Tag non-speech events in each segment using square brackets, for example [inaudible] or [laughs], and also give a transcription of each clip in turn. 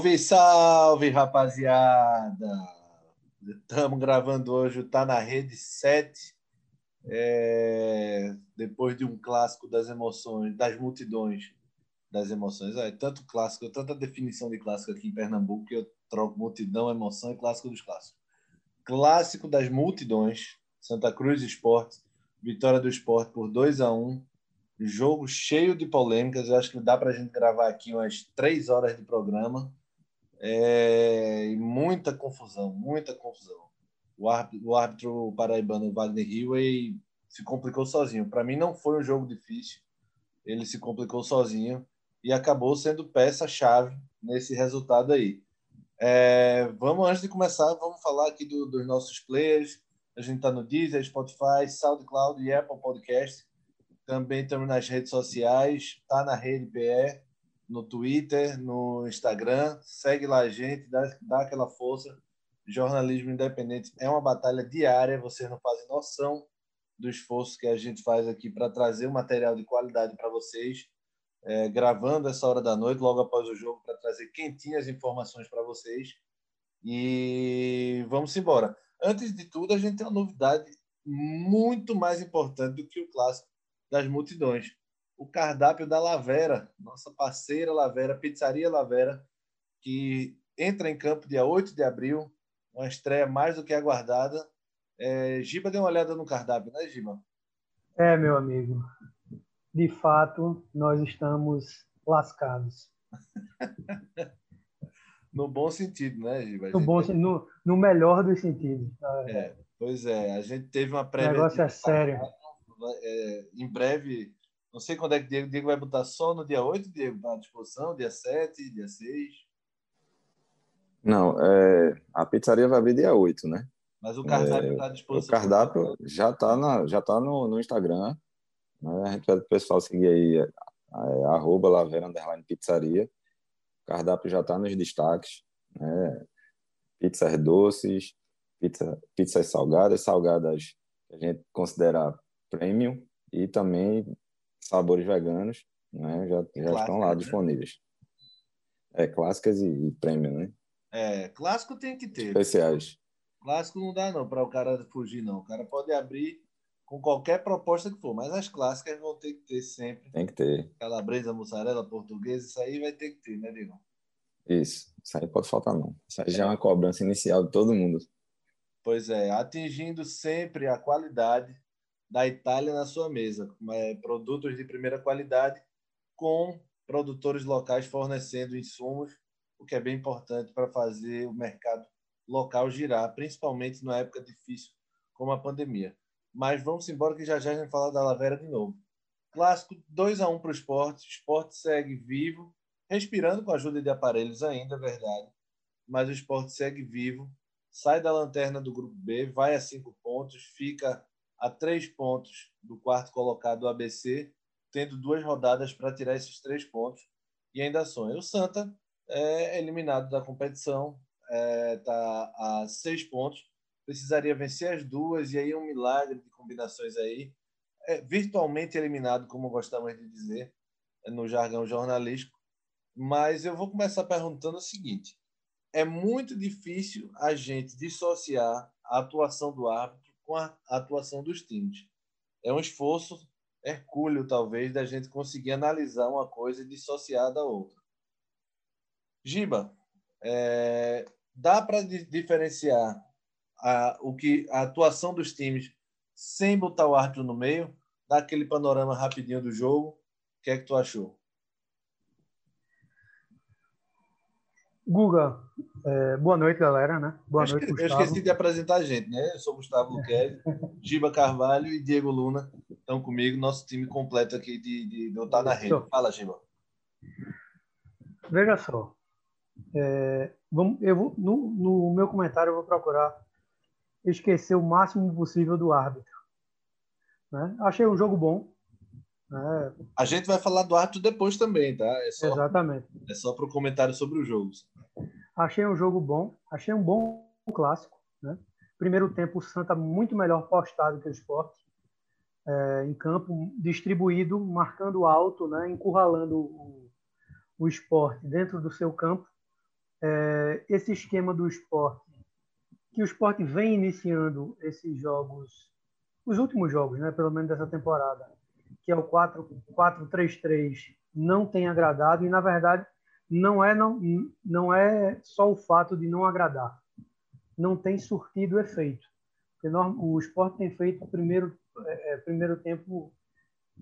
Salve, salve, rapaziada! Estamos gravando hoje o Tá na Rede 7, é... depois de um clássico das emoções, das multidões das emoções. É, tanto clássico, tanta definição de clássico aqui em Pernambuco que eu troco multidão, emoção e clássico dos clássicos. Clássico das multidões, Santa Cruz Esporte, vitória do esporte por 2 a 1 Jogo cheio de polêmicas. Eu acho que dá para a gente gravar aqui umas três horas de programa. É, muita confusão, muita confusão. O árbitro, o árbitro paraibano Wagner Hillway se complicou sozinho. Para mim não foi um jogo difícil. Ele se complicou sozinho e acabou sendo peça-chave nesse resultado aí. É, vamos, antes de começar, vamos falar aqui do, dos nossos players. A gente está no Deezer, Spotify, SoundCloud e Apple Podcast. Também estamos nas redes sociais, tá na Rede PE, no Twitter, no Instagram. Segue lá a gente, dá, dá aquela força. Jornalismo independente é uma batalha diária, vocês não fazem noção do esforço que a gente faz aqui para trazer o material de qualidade para vocês, é, gravando essa hora da noite, logo após o jogo, para trazer quentinhas informações para vocês. E vamos embora. Antes de tudo, a gente tem uma novidade muito mais importante do que o clássico das multidões. O cardápio da Lavera, nossa parceira Lavera, Pizzaria Lavera, que entra em campo dia 8 de abril, uma estreia mais do que aguardada. É, Giba deu uma olhada no cardápio, né, Giba? É, meu amigo. De fato, nós estamos lascados. [laughs] no bom sentido, né, Giba? No, bom, no, no melhor dos sentidos. É, pois é, a gente teve uma prévia. O negócio é sério é, em breve, não sei quando é que o Diego, Diego vai botar só no dia 8, Diego, na disposição, dia 7, dia 6. Não, é, a pizzaria vai abrir dia 8, né? Mas o cardápio está é, à disposição. O cardápio já está já tá no, no Instagram. Né? A gente pede o pessoal seguir aí, é, é, arroba Lavera Underline Pizzaria. O cardápio já está nos destaques. Né? Pizzas doces, pizza, pizzas salgadas, salgadas que a gente considera premium e também sabores veganos, né? Já, já estão lá né? disponíveis. É, clássicas e, e premium, né? É, clássico tem que ter. Especiais. Clássico não dá não para o cara fugir não. O cara pode abrir com qualquer proposta que for, mas as clássicas vão ter que ter sempre. Tem que ter. Calabresa, mussarela, portuguesa, isso aí vai ter que ter, né, Diego? Isso, isso aí pode faltar não. Isso aí já é uma cobrança inicial de todo mundo. Pois é, atingindo sempre a qualidade da Itália na sua mesa, é, produtos de primeira qualidade com produtores locais fornecendo insumos, o que é bem importante para fazer o mercado local girar, principalmente numa época difícil como a pandemia. Mas vamos embora que já já a gente fala da Lavera de novo. Clássico 2 a 1 para o esporte. O esporte segue vivo, respirando com a ajuda de aparelhos ainda, é verdade. Mas o esporte segue vivo, sai da lanterna do grupo B, vai a cinco pontos, fica a três pontos do quarto colocado do ABC, tendo duas rodadas para tirar esses três pontos e ainda sonha. O Santa é eliminado da competição, está é, tá a seis pontos, precisaria vencer as duas e aí um milagre de combinações aí. É virtualmente eliminado, como gostamos de dizer no jargão jornalístico. Mas eu vou começar perguntando o seguinte: é muito difícil a gente dissociar a atuação do árbitro com a atuação dos times. É um esforço hercúleo, talvez, da gente conseguir analisar uma coisa dissociar da outra. Giba, é, dá para diferenciar a, o que a atuação dos times sem botar o árbitro no meio? Dá aquele panorama rapidinho do jogo. O que é que tu achou? Guga, é, boa noite, galera, né? Boa eu noite, esqueci, Gustavo. Eu esqueci de apresentar a gente, né? Eu sou Gustavo Luquezzi, [laughs] Giba Carvalho e Diego Luna estão comigo, nosso time completo aqui de, de, Tá na Rede. Fala, Giba. Veja só, é, vamos, eu vou, no, no meu comentário eu vou procurar esquecer o máximo possível do árbitro. Né? Achei um jogo bom, é. A gente vai falar do árbitro depois também, tá? É só, Exatamente. É só para o comentário sobre os jogos. Achei um jogo bom, achei um bom clássico. Né? Primeiro tempo, o Santa muito melhor postado que o esporte. É, em campo, distribuído, marcando alto, né? encurralando o, o esporte dentro do seu campo. é, esse esquema do esporte, que o esporte vem iniciando esses jogos, os últimos jogos, né, pelo menos dessa temporada, que é o 4-3-3, não tem agradado, e na verdade não é, não, não é só o fato de não agradar, não tem surtido efeito. O esporte tem feito primeiro, é, é, primeiro tempo,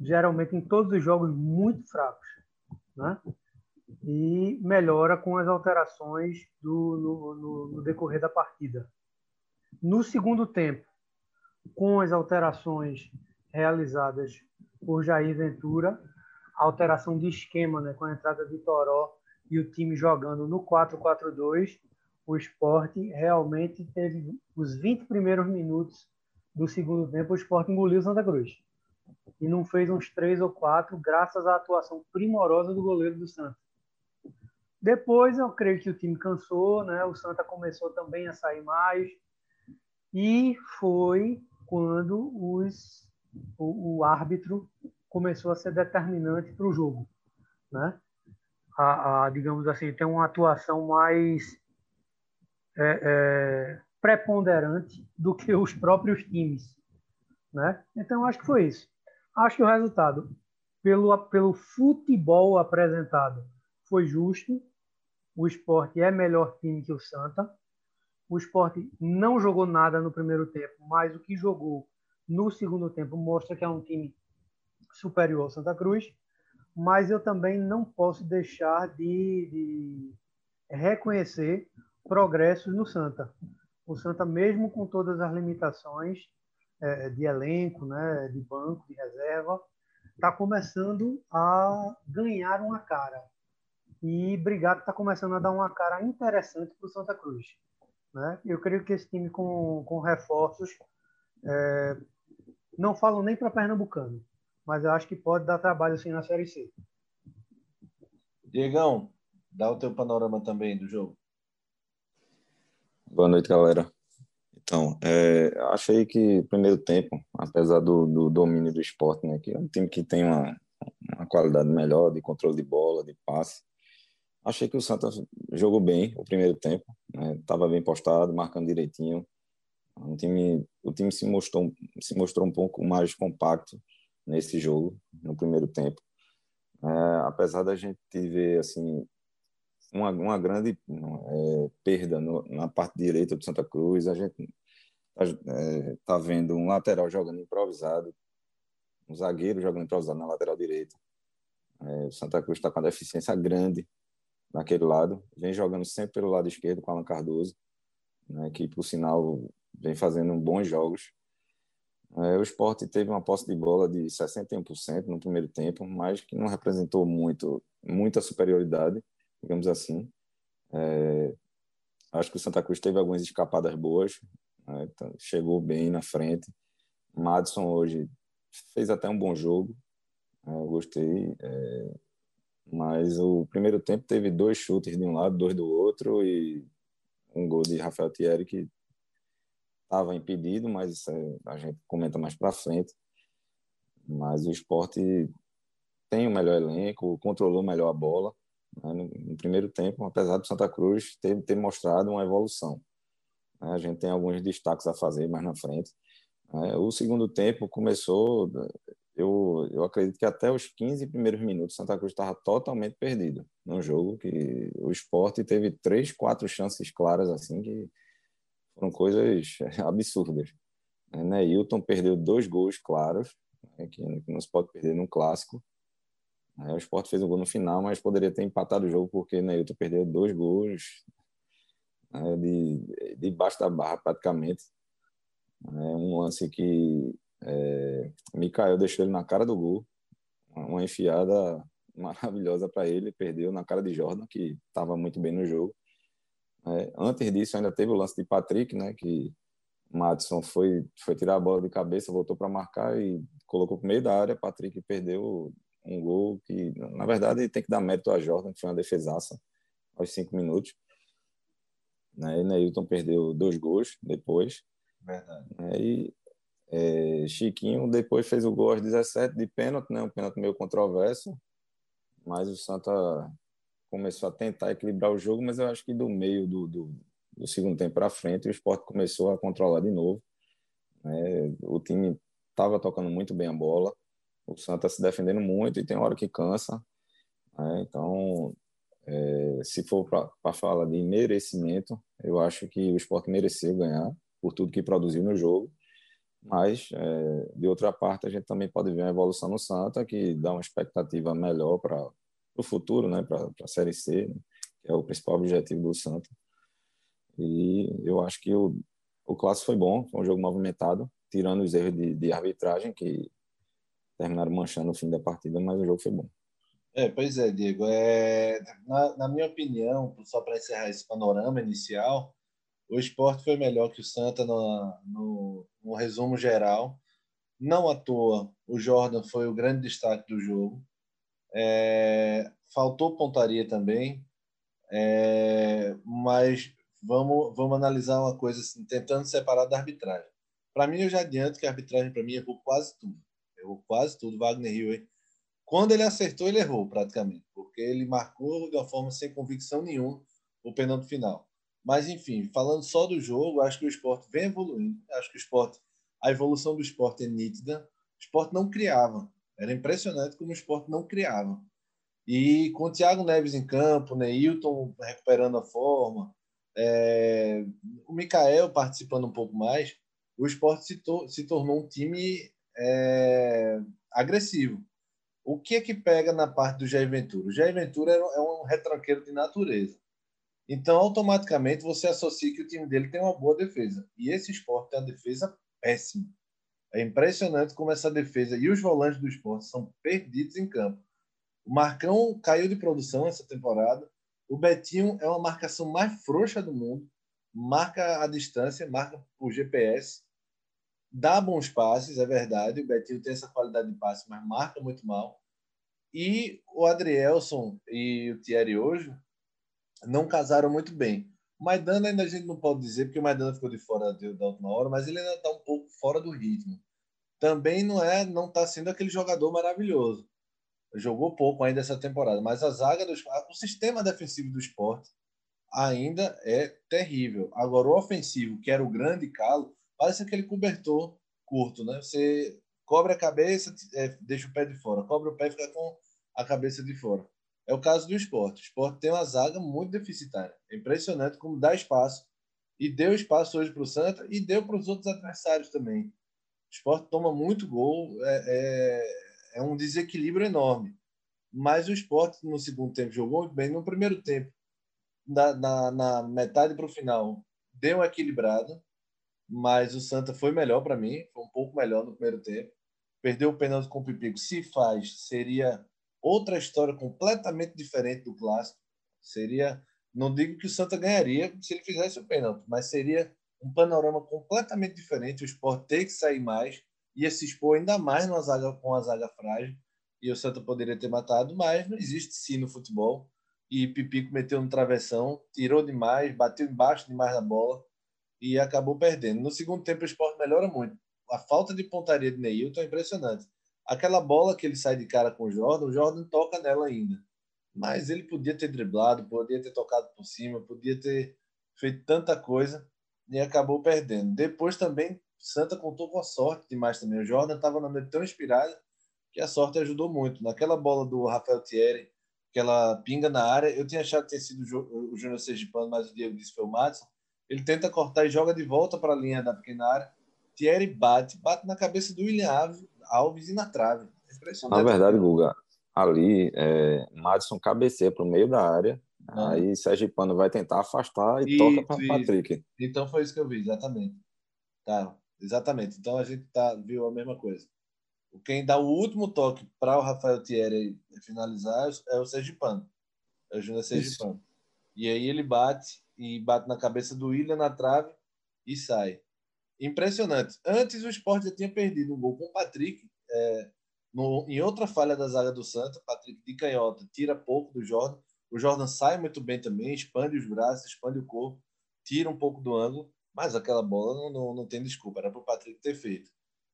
geralmente em todos os jogos, muito fracos. Né? E melhora com as alterações do, no, no, no decorrer da partida. No segundo tempo, com as alterações realizadas por Jair Ventura, a alteração de esquema, né, com a entrada de Toró e o time jogando no 4-4-2, o esporte realmente teve os 20 primeiros minutos do segundo tempo, o esporte engoliu Santa Cruz. E não fez uns três ou quatro, graças à atuação primorosa do goleiro do Santa. Depois, eu creio que o time cansou, né? o Santa começou também a sair mais, e foi quando os, o, o árbitro começou a ser determinante para o jogo. Né? A, a, digamos assim, tem uma atuação mais é, é, preponderante do que os próprios times. Né? Então, acho que foi isso. Acho que o resultado, pelo, pelo futebol apresentado, foi justo. O esporte é melhor time que o Santa. O esporte não jogou nada no primeiro tempo, mas o que jogou no segundo tempo mostra que é um time superior ao Santa Cruz. Mas eu também não posso deixar de, de reconhecer progressos no Santa. O Santa, mesmo com todas as limitações é, de elenco, né, de banco, de reserva, está começando a ganhar uma cara. E Brigado está começando a dar uma cara interessante para o Santa Cruz. Né? Eu creio que esse time com, com reforços, é, não falo nem para Pernambucano, mas eu acho que pode dar trabalho sim na Série C. Diegão, dá o teu panorama também do jogo. Boa noite, galera. Então, é, achei que primeiro tempo, apesar do, do, domínio do esporte, né, que é um time que tem uma, uma qualidade melhor de controle de bola, de passe, achei que o Santos jogou bem o primeiro tempo, estava né, bem postado, marcando direitinho. Time, o time se mostrou, se mostrou um pouco mais compacto nesse jogo, no primeiro tempo. É, apesar da gente ver assim uma, uma grande é, perda no, na parte direita do Santa Cruz. A gente está é, tá vendo um lateral jogando improvisado, um zagueiro jogando improvisado na lateral direita. É, o Santa Cruz está com uma deficiência grande naquele lado. Vem jogando sempre pelo lado esquerdo com Alan Cardoso, né, que, por sinal, vem fazendo bons jogos. É, o esporte teve uma posse de bola de 61% no primeiro tempo, mas que não representou muito, muita superioridade digamos assim. É, acho que o Santa Cruz teve algumas escapadas boas, né? Então, chegou bem na frente. Madison hoje fez até um bom jogo, né? eu gostei, é, mas o primeiro tempo teve dois chutes de um lado, dois do outro e um gol de Rafael Thierry que estava impedido, mas a gente comenta mais para frente. Mas o esporte tem o melhor elenco, controlou melhor a bola, né, no, no, primeiro tempo, apesar do Santa Cruz ter, ter mostrado uma evolução. Né, a gente tem alguns destaques a fazer mais na frente. Né, o segundo tempo começou, eu, eu acredito que até os 15 primeiros minutos, Santa Cruz estava totalmente perdido no jogo, que o esporte teve três, quatro chances claras, assim, que foram coisas [laughs] absurdas. Né? Hilton perdeu dois gols claros, né, que não se pode perder num clássico. Aí o Sport fez um gol no final, mas poderia ter empatado o jogo porque Neilton perdeu dois gols né, de, debaixo da barra praticamente. Um lance que é, Mikael deixou ele na cara do gol, uma enfiada maravilhosa para ele, perdeu na cara de Jordan, que estava muito bem no jogo. É, antes disso, ainda teve o lance de Patrick, né, que Madison foi, foi tirar a bola de cabeça, voltou para marcar e colocou para meio da área. Patrick perdeu um gol que, na verdade, tem que dar mérito a Jordan, que foi uma defesaça aos cinco minutos. Né? E Neilton perdeu dois gols depois. Verdade. Né? E é, Chiquinho depois fez o gol aos 17 de pênalti, né? um pênalti meio controverso, mas o Santa começou a tentar equilibrar o jogo, mas eu acho que do meio do, do, do segundo tempo para frente o esporte começou a controlar de novo. Né? O time estava tocando muito bem a bola, o Santa se defendendo muito e tem hora que cansa. Né? Então, é, se for para falar de merecimento, eu acho que o esporte mereceu ganhar por tudo que produziu no jogo. Mas, é, de outra parte, a gente também pode ver uma evolução no Santa que dá uma expectativa melhor para o futuro, né? para a Série C, né? que é o principal objetivo do Santa. E eu acho que o, o clássico foi bom, foi um jogo movimentado, tirando os erros de, de arbitragem que terminaram manchando o fim da partida, mas o jogo foi bom. É, pois é, Diego. É, na, na minha opinião, só para encerrar esse panorama inicial, o esporte foi melhor que o Santa no, no, no, resumo geral. Não à toa, o Jordan foi o grande destaque do jogo. É, faltou pontaria também, é, mas vamos, vamos analisar uma coisa assim, tentando separar da arbitragem. Para mim, eu já adianto que a arbitragem, para mim, errou quase tudo. Errou quase tudo. Wagner Hill quando ele acertou, ele errou praticamente, porque ele marcou de uma forma sem convicção nenhuma o pênalti final. Mas, enfim, falando só do jogo, acho que o esporte vem evoluindo. Acho que o esporte, a evolução do esporte é nítida. O esporte não criava. Era impressionante como o esporte não criava. E com o Thiago Neves em campo, Neilton recuperando a forma, é... o Mikael participando um pouco mais, o esporte se, to se tornou um time é... agressivo. O que é que pega na parte do Jair Ventura? O Jair Ventura é um retranqueiro de natureza. Então, automaticamente, você associa que o time dele tem uma boa defesa. E esse esporte tem uma defesa péssima. É impressionante como essa defesa e os volantes do esporte são perdidos em campo. O Marcão caiu de produção essa temporada. O Betinho é uma marcação mais frouxa do mundo. Marca a distância, marca o GPS dá bons passes, é verdade. O Betinho tem essa qualidade de passe, mas marca muito mal. E o Adrielson e o Thierry hoje não casaram muito bem. O Maidana ainda a gente não pode dizer, porque o Maidana ficou de fora da última hora, mas ele ainda está um pouco fora do ritmo. Também não é, não está sendo aquele jogador maravilhoso. Jogou pouco ainda essa temporada, mas a zaga do o sistema defensivo do esporte ainda é terrível. Agora, o ofensivo, que era o grande calo, parece aquele cobertor curto, né? Você cobre a cabeça, é, deixa o pé de fora, cobre o pé e fica com a cabeça de fora. É o caso do esporte. O esporte tem uma zaga muito deficitária. É impressionante como dá espaço. E deu espaço hoje para o Santa e deu para os outros adversários também. O esporte toma muito gol, é, é, é um desequilíbrio enorme. Mas o esporte no segundo tempo jogou muito bem. No primeiro tempo, na, na, na metade para o final, deu uma equilibrada mas o Santa foi melhor para mim, foi um pouco melhor no primeiro tempo. Perdeu o pênalti com o Pipico. Se faz, seria outra história completamente diferente do clássico. Seria, não digo que o Santa ganharia se ele fizesse o pênalti, mas seria um panorama completamente diferente. O Sport ter que sair mais, ia se expor ainda mais numa zaga, com a zaga frágil, e o Santa poderia ter matado, mas não existe sim no futebol. E Pipico meteu no travessão, tirou demais, bateu embaixo demais da bola e acabou perdendo. No segundo tempo, o esporte melhora muito. A falta de pontaria de Neilton é impressionante. Aquela bola que ele sai de cara com o Jordan, o Jordan toca nela ainda. Mas ele podia ter driblado, podia ter tocado por cima, podia ter feito tanta coisa e acabou perdendo. Depois também, Santa contou com a sorte demais também. O Jordan estava na noite tão inspirada que a sorte ajudou muito. Naquela bola do Rafael Thierry, aquela pinga na área, eu tinha achado que ter sido o Júnior Sergipano, mas o Diego disse que foi o Madison ele tenta cortar e joga de volta para a linha da pequena área. Thierry bate, bate na cabeça do William Alves e na trave. Na verdade, Guga, ali, é, Madison cabeceia para o meio da área. Ah. Aí Sérgio Pano vai tentar afastar e isso, toca para Patrick. Então foi isso que eu vi, exatamente. Tá, exatamente. Então a gente tá, viu a mesma coisa. Quem dá o último toque para o Rafael Thierry finalizar é o Sergipano. É o Júnior Sergipano. E aí ele bate e bate na cabeça do William na trave e sai. Impressionante. Antes o Sport já tinha perdido um gol com o Patrick, é, no, em outra falha da zaga do Santa. Patrick de canhota tira pouco do Jordan. O Jordan sai muito bem também, expande os braços, expande o corpo, tira um pouco do ângulo, mas aquela bola não, não, não tem desculpa, era para o Patrick ter feito.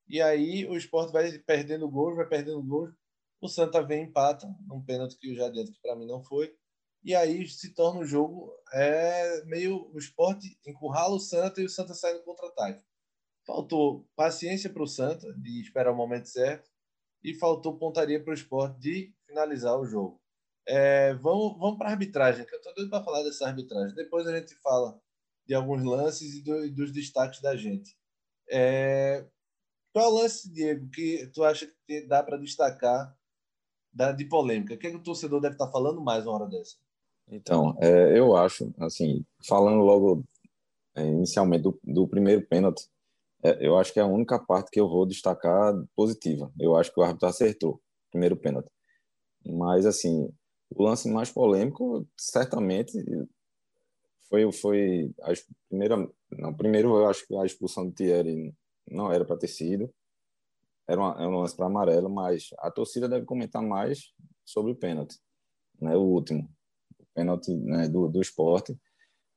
E aí o Sport vai perdendo gols, vai perdendo gols. O Santa vem empata, um pênalti que já adianto que para mim não foi e aí se torna um jogo é meio o esporte encurrala o Santa e o Santa sai no contra-ataque. Faltou paciência para o Santa de esperar o momento certo e faltou pontaria para o esporte de finalizar o jogo. É, vamos vamos para a arbitragem, que eu estou doido para falar dessa arbitragem. Depois a gente fala de alguns lances e do, dos destaques da gente. É, qual é o lance, Diego, que tu acha que dá para destacar da, de polêmica? O que, é que o torcedor deve estar tá falando mais uma hora dessa? Então, é, eu acho, assim, falando logo inicialmente do, do, primeiro pênalti, eu acho que é a única parte que eu vou destacar positiva. Eu acho que o árbitro acertou, primeiro pênalti. Mas, assim, o lance mais polêmico, certamente, foi, foi a primeira. Não, primeiro, eu acho que a expulsão do Thierry não era para ter sido. Era, uma, era um lance para amarelo, mas a torcida deve comentar mais sobre o pênalti, né, o último pênalti né, do, do esporte,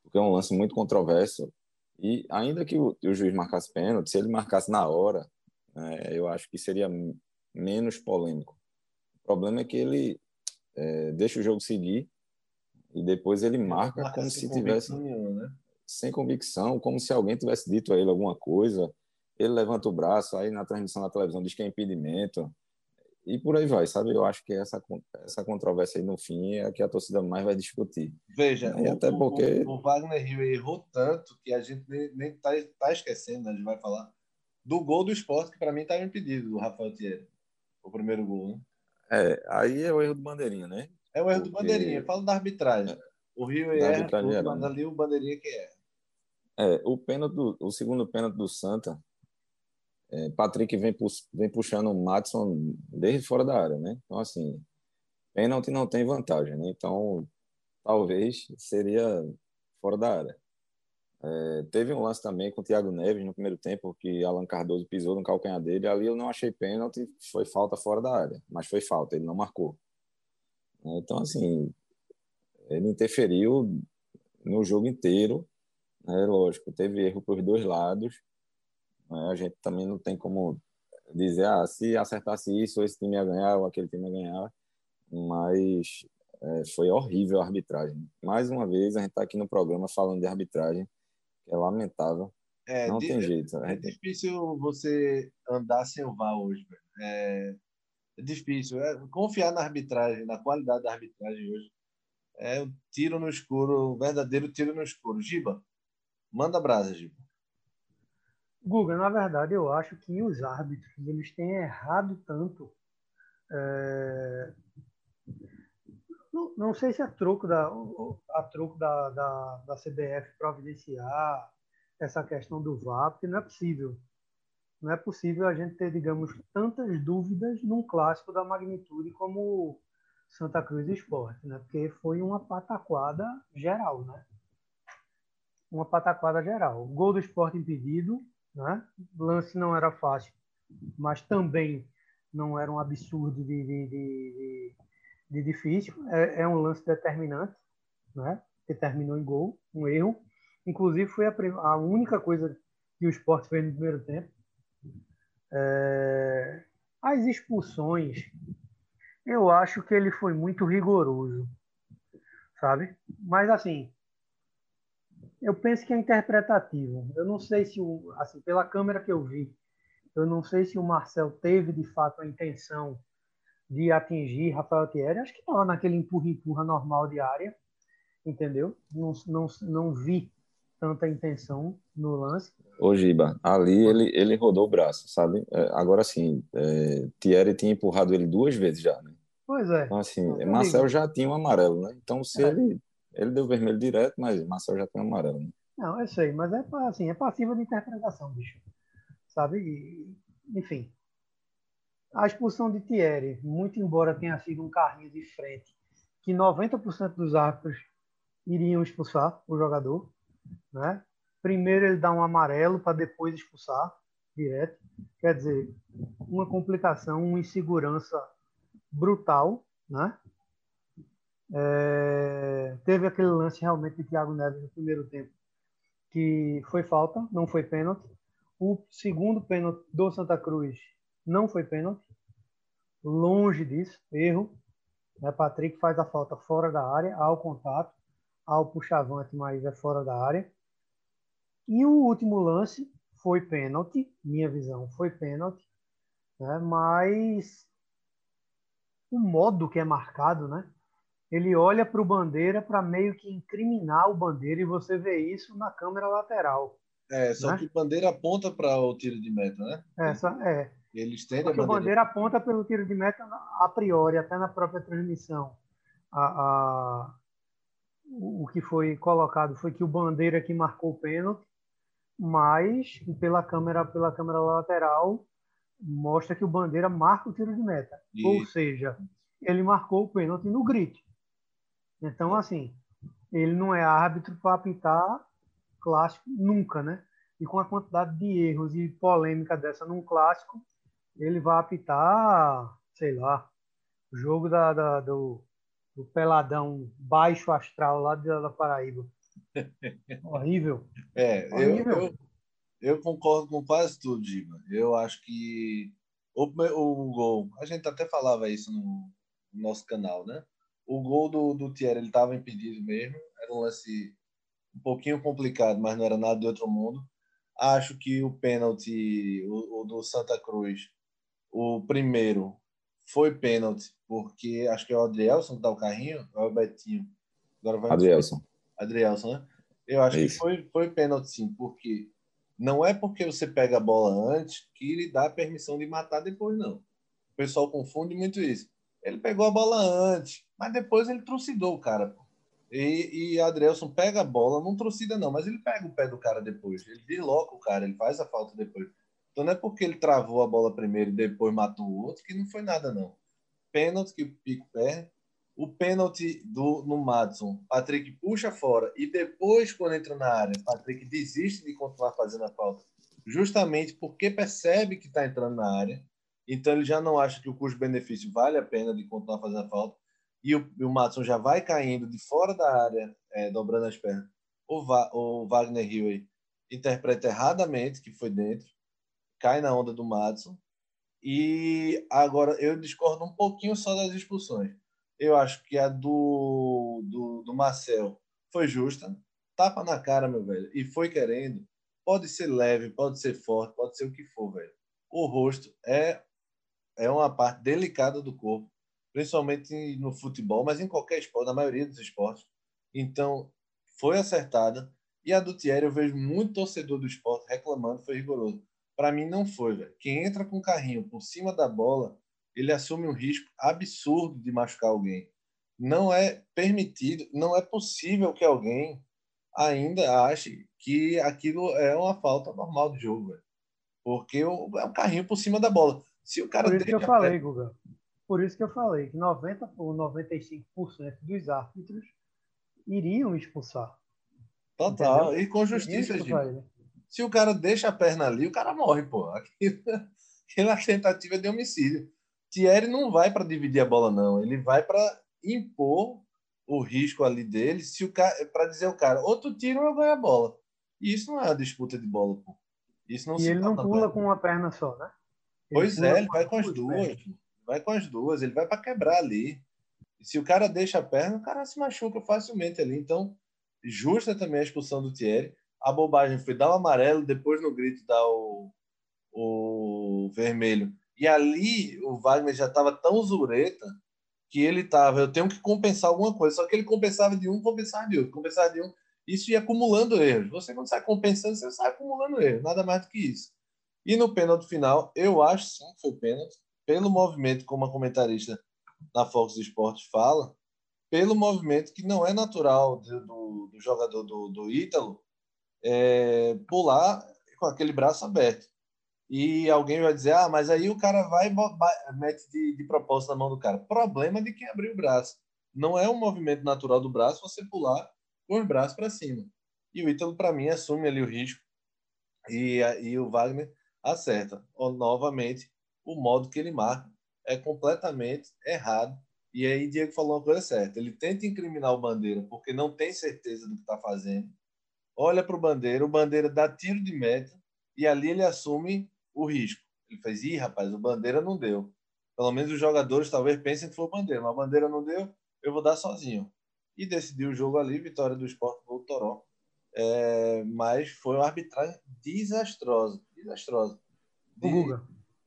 porque é um lance muito controverso. E ainda que o, o juiz marcasse pênalti, se ele marcasse na hora, né, eu acho que seria menos polêmico. O problema é que ele é, deixa o jogo seguir e depois ele marca, marca como se tivesse né? sem convicção, como se alguém tivesse dito a ele alguma coisa. Ele levanta o braço, aí na transmissão da televisão diz que é impedimento e por aí vai, sabe? Eu acho que essa, essa controvérsia aí no fim é a que a torcida mais vai discutir. Veja, e o, até porque... o, o Wagner Rio errou tanto que a gente nem está tá esquecendo, né? a gente vai falar, do gol do esporte, que para mim estava impedido, do Rafael Thierry. O primeiro gol, né? É, aí é o erro do Bandeirinha, né? É o erro porque... do Bandeirinha. Fala da arbitragem. É. O Rio erra, mas ali o Bandeirinha que é. É, o pênalti, do, o segundo pênalti do Santa, é, Patrick vem, vem puxando o Matson desde fora da área, né? Então, assim, pênalti não tem vantagem, né? Então, talvez seria fora da área. É, teve um lance também com o Thiago Neves no primeiro tempo, que Alan Cardoso pisou no calcanhar dele. Ali eu não achei pênalti, foi falta fora da área, mas foi falta, ele não marcou. Então, assim, ele interferiu no jogo inteiro. Né? Lógico, teve erro por dois lados, né? A gente também não tem como dizer, ah, se acertasse isso, esse time ia ganhar ou aquele time ia ganhar. Mas é, foi horrível a arbitragem. Mais uma vez, a gente está aqui no programa falando de arbitragem, que é lamentável. É, não tem jeito. É gente... difícil você andar sem o VAR hoje, velho. É, é difícil. É, confiar na arbitragem, na qualidade da arbitragem hoje. É um tiro no escuro, um verdadeiro tiro no escuro. Giba, manda brasa, Giba. Guga, na verdade, eu acho que os árbitros eles têm errado tanto. É... Não, não, sei se é troco da, a troco da, da, da CBF providenciar essa questão do VAR, porque não é possível. Não é possível a gente ter, digamos, tantas dúvidas num clássico da magnitude como Santa Cruz Esporte, né? Porque foi uma pataquada geral, né? Uma pataquada geral. Gol do esporte impedido, né? O lance não era fácil, mas também não era um absurdo de, de, de, de difícil. É, é, um lance determinante, né? que terminou em gol, um erro. Inclusive, foi a, a única coisa que o esporte fez no primeiro tempo. É... As expulsões, eu acho que ele foi muito rigoroso, sabe? Mas, assim, eu penso que é interpretativo. Eu não sei se o, assim, pela câmera que eu vi, eu não sei se o Marcel teve de fato a intenção de atingir Rafael Thierry. Acho que estava naquele empurra-empurra normal de área, entendeu? Não, não, não vi tanta intenção no lance. Ô Giba, ali ele, ele rodou o braço, sabe? É, agora sim, é, Thierry tinha empurrado ele duas vezes já, né? Pois é. Então, assim, Marcel já tinha um amarelo, né? Então, se é. ele ele deu vermelho direto, mas Marcel já tem amarelo. Né? Não, eu sei, mas é assim, é passiva de interpretação, bicho. Sabe? E, enfim. A expulsão de Thierry, muito embora tenha sido um carrinho de frente, que 90% dos árbitros iriam expulsar o jogador, né? Primeiro ele dá um amarelo para depois expulsar direto. Quer dizer, uma complicação, uma insegurança brutal, né? É, teve aquele lance realmente de Thiago Neves no primeiro tempo, que foi falta, não foi pênalti. O segundo pênalti do Santa Cruz não foi pênalti, longe disso, erro. Né? Patrick faz a falta fora da área, ao contato, ao puxavante, mas é fora da área. E o último lance foi pênalti, minha visão foi pênalti, né? mas o modo que é marcado, né? Ele olha para o bandeira para meio que incriminar o bandeira e você vê isso na câmera lateral. É, só né? que o bandeira aponta para o tiro de meta, né? Essa é. Eles têm a bandeira. O bandeira aponta pelo tiro de meta a priori, até na própria transmissão. A, a, o que foi colocado foi que o bandeira que marcou o pênalti, mas pela câmera pela câmera lateral mostra que o bandeira marca o tiro de meta. Ou seja, ele marcou o pênalti no grito. Então, assim, ele não é árbitro para apitar clássico nunca, né? E com a quantidade de erros e polêmica dessa num clássico, ele vai apitar, sei lá, o jogo da, da do, do, peladão baixo astral lá de, da Paraíba. [laughs] Horrível. É, Horrível. Eu, eu, eu, concordo com quase tudo, Diva. Eu acho que o, o gol, a gente até falava isso no, no nosso canal, né? O gol do, do Thierry, ele estava impedido mesmo. Era um lance um pouquinho complicado, mas não era nada de outro mundo. Acho que o pênalti, o, o do Santa Cruz, o primeiro, foi pênalti, porque acho que é o Adrielson que dá o carrinho, é o Betinho? Agora vai Adrielson. Adrielson, né? Eu acho Isso. que foi, foi pênalti, sim, porque não é porque você pega a bola antes que ele dá permissão de matar depois, não. O pessoal confunde muito isso. Ele pegou a bola antes, mas depois ele trucidou o cara. E, e Adrielson pega a bola, não trucida não, mas ele pega o pé do cara depois. Ele desloca o cara, ele faz a falta depois. Então não é porque ele travou a bola primeiro e depois matou o outro que não foi nada, não. Pênalti que o Pico perde. O pênalti do, no Madison, Patrick puxa fora e depois, quando entra na área, Patrick desiste de continuar fazendo a falta, justamente porque percebe que está entrando na área. Então ele já não acha que o custo-benefício vale a pena de continuar fazendo a falta. E o, e o Madison já vai caindo de fora da área, é, dobrando as pernas. O, Va, o Wagner Hill interpreta erradamente que foi dentro cai na onda do Madison. E agora eu discordo um pouquinho só das expulsões. Eu acho que a do, do, do Marcel foi justa. Tapa na cara, meu velho. E foi querendo. Pode ser leve, pode ser forte, pode ser o que for, velho. O rosto é, é uma parte delicada do corpo, principalmente no futebol, mas em qualquer esporte, na maioria dos esportes. Então, foi acertada. E a do Thierry, eu vejo muito torcedor do esporte reclamando, foi rigoroso. Para mim não foi. Quem entra com o carrinho por cima da bola, ele assume um risco absurdo de machucar alguém. Não é permitido, não é possível que alguém ainda ache que aquilo é uma falta normal do jogo. Porque é um carrinho por cima da bola. Se o cara Por isso que eu falei, Guga. Por isso que eu falei que 90 ou 95% dos árbitros iriam expulsar. Total, Entendeu? e com justiça, gente. Se o cara deixa a perna ali, o cara morre, pô. [laughs] Aquela tentativa de homicídio. Thierry não vai para dividir a bola, não. Ele vai para impor o risco ali dele, se o cara para dizer ao cara, ou tu tira ou eu ganho a bola. E isso não é uma disputa de bola, pô. Isso não e ele não pula com uma perna só, né? Ele pois é, ele vai com as duas. Vai com as duas, ele vai para quebrar ali. E se o cara deixa a perna, o cara se machuca facilmente ali. Então, justa também a expulsão do Thierry a bobagem foi dar o amarelo, depois no grito dar o, o vermelho. E ali o Wagner já estava tão zureta que ele estava, eu tenho que compensar alguma coisa. Só que ele compensava de um, compensava de outro, compensava de um. Isso ia acumulando erros. Você não sai compensando, você sai acumulando erros. Nada mais do que isso. E no pênalti final, eu acho sim que foi pênalti. Pelo movimento, como a comentarista na Fox Sports fala, pelo movimento que não é natural do, do, do jogador do, do Ítalo, é, pular com aquele braço aberto. E alguém vai dizer, ah, mas aí o cara vai mete de, de propósito na mão do cara. Problema de quem abriu o braço. Não é um movimento natural do braço você pular com os braços para cima. E o Ítalo, para mim, assume ali o risco. E, e o Wagner acerta. Ou, novamente, o modo que ele marca é completamente errado. E aí, Diego falou uma coisa certa. Ele tenta incriminar o Bandeira porque não tem certeza do que está fazendo olha para o Bandeira, o Bandeira dá tiro de meta e ali ele assume o risco. Ele faz, ih, rapaz, o Bandeira não deu. Pelo menos os jogadores talvez pensem que foi bandeira, mas a bandeira não deu, eu vou dar sozinho. E decidiu o jogo ali, vitória do Sport do Toró. É, mas foi uma arbitragem desastrosa. Desastrosa. De... Guga.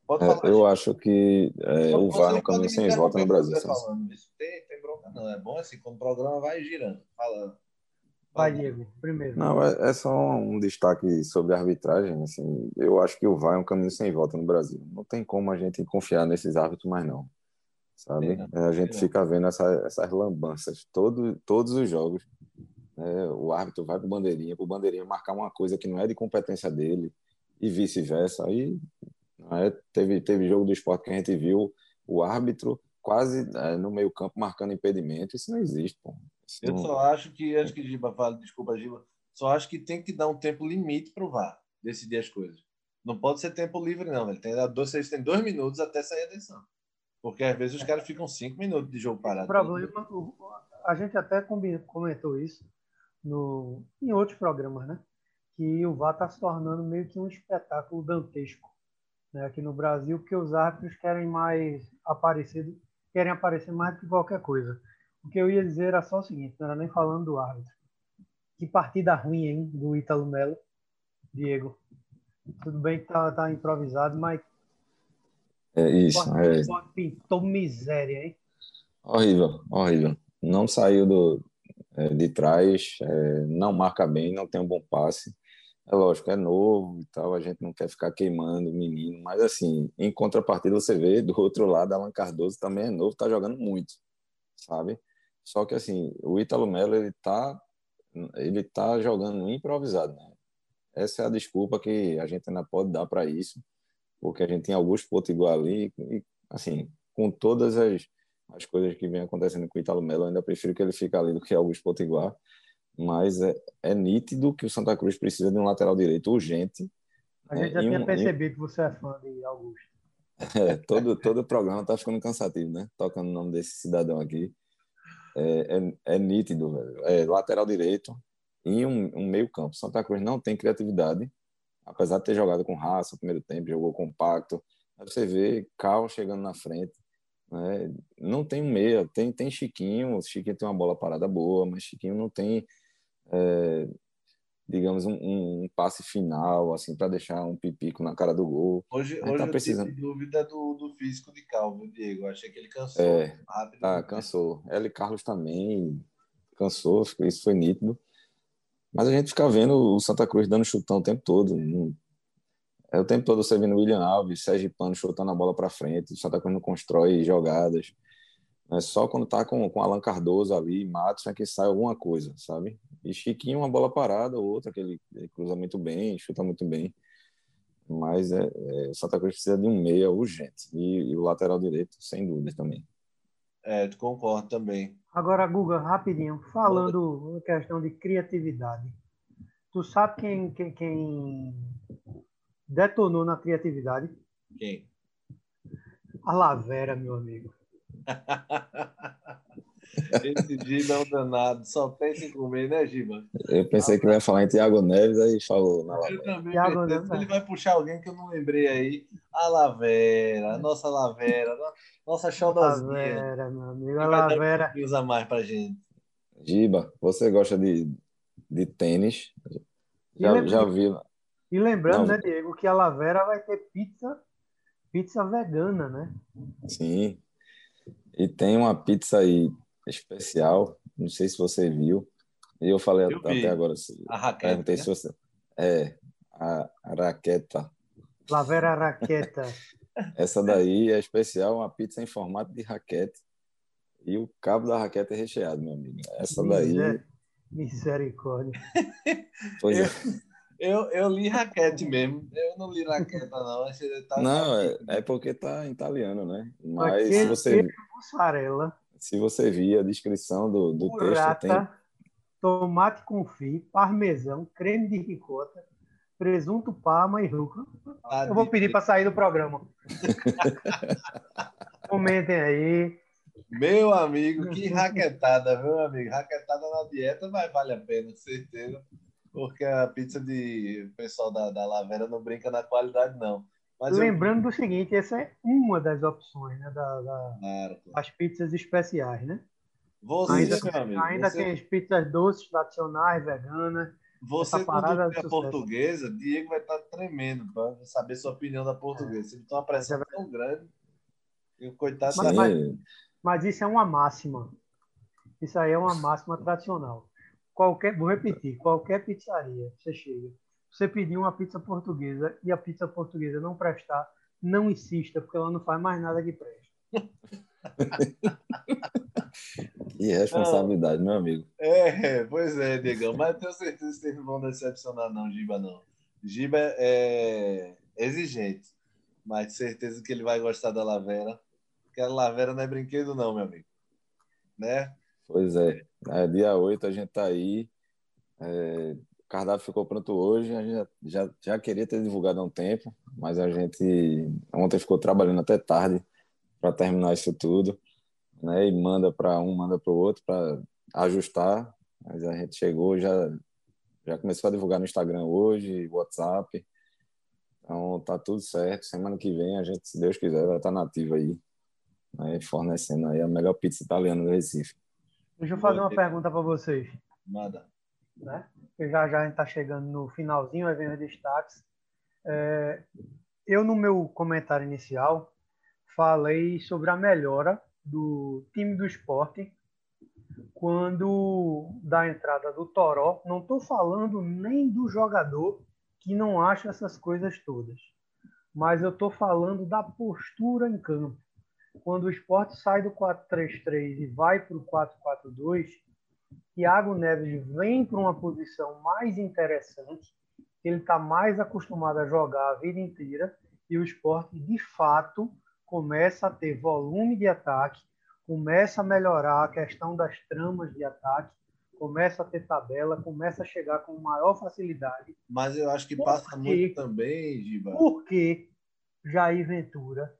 Pode falar, é, eu acho que é, o VAR é um caminho sem volta no Brasil. Falando. Isso tem, tem bronca, não. É bom assim, quando o programa vai girando. Fala. Vai, Diego, primeiro. Não, é, é, só um destaque sobre a arbitragem. Assim, eu acho que o VAR é um caminho sem volta no Brasil. Não tem como a gente confiar nesses árbitros mais não. Sabe? É, a gente fica vendo essa, essas lambanças todo, todos os jogos. Né? O árbitro vai para o bandeirinha, para o bandeirinha marcar uma coisa que não é de competência dele e vice-versa. Aí né? teve, teve jogo do esporte que a gente viu o árbitro quase é, no meio campo marcando impedimento. Isso não existe, pô. Eu só acho que, antes que Giba fale, desculpa, Giba, só acho que tem que dar um tempo limite para o VAR decidir as coisas. Não pode ser tempo livre, não. Ele tem, vocês têm dois minutos até sair a decisão. Porque às vezes os caras ficam cinco minutos de jogo parado. O problema, a gente até comentou isso no, em outros programas, né? Que o VAR está se tornando meio que um espetáculo dantesco né, aqui no Brasil, porque os árbitros querem mais aparecer, querem aparecer mais do que qualquer coisa. O que eu ia dizer era só o seguinte, não era nem falando do árbitro. Que partida ruim, hein, do Ítalo Melo, Diego. Tudo bem que tá, tá improvisado, mas. É isso. O é... pintou miséria, hein? Horrível, horrível. Não saiu do, é, de trás, é, não marca bem, não tem um bom passe. É lógico, é novo e tal, a gente não quer ficar queimando o menino, mas assim, em contrapartida você vê do outro lado, Alan Cardoso também é novo, tá jogando muito, sabe? Só que assim, o Ítalo Melo, ele tá, ele tá jogando improvisado, né? Essa é a desculpa que a gente ainda pode dar para isso, porque a gente tem Augusto Potiguar ali e, assim, com todas as, as coisas que vem acontecendo com o Ítalo Melo, eu ainda prefiro que ele fique ali do que Augusto Potiguar, mas é, é nítido que o Santa Cruz precisa de um lateral direito urgente. A gente já é, tinha um, percebido que você é fã de Augusto. [laughs] É, todo, todo o programa tá ficando cansativo, né? Tocando o nome desse cidadão aqui. É, é, é nítido, velho. É lateral direito e um, um meio campo. Santa Cruz não tem criatividade, apesar de ter jogado com raça no primeiro tempo, jogou compacto. Aí você vê Cal chegando na frente. Né? Não tem um meia, tem, tem Chiquinho. Chiquinho tem uma bola parada boa, mas Chiquinho não tem é, digamos, um, um, passe final, assim, para deixar um pipico na cara do gol. Hoje, hoje tá eu precisando... tive dúvida do, do físico de Calvo, Diego. Achei que ele cansou é, rápido. Ah, cansou. Ele Carlos também cansou, isso foi nítido. Mas a gente fica vendo o Santa Cruz dando chutão o tempo todo. É o tempo todo você vendo o William Alves, Sérgio Pano chutando a bola para frente. O Santa Cruz não constrói jogadas. É só quando tá com, com Alan Cardoso ali, Matos, é que sai alguma coisa, sabe? E Chiquinho, uma bola parada, outra que ele, ele cruza muito bem, chuta muito bem. Mas é, é, o Santa Cruz precisa de um meia urgente. E, e o lateral direito, sem dúvida, também. É, concordo também. Agora, Guga, rapidinho, falando na questão de criatividade. Tu sabe quem, quem, quem detonou na criatividade? Quem? A Lavera, meu amigo. [laughs] Esse Giba é um danado, só pensa em comer, né, Giba? Eu pensei que ele ia falar em Tiago Neves, aí falou na Eu também Thiago Neves. Ele vai puxar alguém que eu não lembrei aí. A Lavera, a nossa Lavera, nossa xodózinha. Lavera, meu amigo, a Lavera. usa mais pra gente. Giba, você gosta de, de tênis? Já, e já vi. E lembrando, não. né, Diego, que a Lavera vai ter pizza, pizza vegana, né? Sim, e tem uma pizza aí especial, não sei se você viu. E eu falei eu até agora. A raqueta. Né? Se você... É, a, a raqueta. Lavera [laughs] raqueta. Essa daí é especial, uma pizza em formato de raquete. E o cabo da raquete é recheado, meu amigo. Essa daí. Misericórdia. [laughs] Pois é. Eu, eu li raquete mesmo. Eu não li raqueta, não. Tá não, é, é, porque tá em italiano, né? Mas se você. Mussarela. Se você vir a descrição do, do texto, tem. Tomate confit, parmesão, creme de ricota, presunto parma e rúcula. Ah, eu vou pedir para sair do programa. [laughs] Comentem aí. Meu amigo, que raquetada, meu amigo. Raquetada na dieta, mas vale a pena, certeza porque a pizza de pessoal da, da Lavera não brinca na qualidade, não. Mas Lembrando eu... do seguinte, essa é uma das opções né, da, da claro, das pizzas especiais, né? Você, ainda, amigo, ainda você... tem as pizzas doces, tradicionais, veganas. Você, quando é portuguesa, Diego vai estar tremendo para saber sua opinião da portuguesa. Ele tem uma pressão tão grande. E o coitado mas, mas, mas isso é uma máxima. Isso aí é uma máxima tradicional. Qualquer, vou repetir, qualquer pizzaria, você chega, você pedir uma pizza portuguesa e a pizza portuguesa não prestar, não insista, porque ela não faz mais nada que presta. [laughs] que responsabilidade, meu amigo. É, pois é, Diegão, mas tenho certeza que vocês não vão decepcionar, não, Giba, não. Giba é exigente, mas certeza que ele vai gostar da Lavera. Porque a Lavera não é brinquedo, não, meu amigo. Né? Pois é. é dia 8 a gente tá aí. É, cardápio ficou pronto hoje. A gente já, já, já queria ter divulgado há um tempo, mas a gente ontem ficou trabalhando até tarde para terminar isso tudo. Né? E manda para um, manda para o outro para ajustar. Mas a gente chegou, já, já começou a divulgar no Instagram hoje, WhatsApp. Então tá tudo certo. Semana que vem a gente, se Deus quiser, vai estar nativo aí, né? fornecendo aí a melhor pizza italiana do Recife. Deixa eu fazer uma pergunta para vocês. Nada. Né? Já já a gente está chegando no finalzinho, vai vir os destaques. É, eu, no meu comentário inicial, falei sobre a melhora do time do esporte quando da entrada do Toró. Não estou falando nem do jogador que não acha essas coisas todas, mas eu estou falando da postura em campo quando o esporte sai do 4-3-3 e vai para o 4-4-2, Thiago Neves vem para uma posição mais interessante, ele está mais acostumado a jogar a vida inteira e o esporte, de fato, começa a ter volume de ataque, começa a melhorar a questão das tramas de ataque, começa a ter tabela, começa a chegar com maior facilidade. Mas eu acho que passa muito também, Giba. Porque Jair Ventura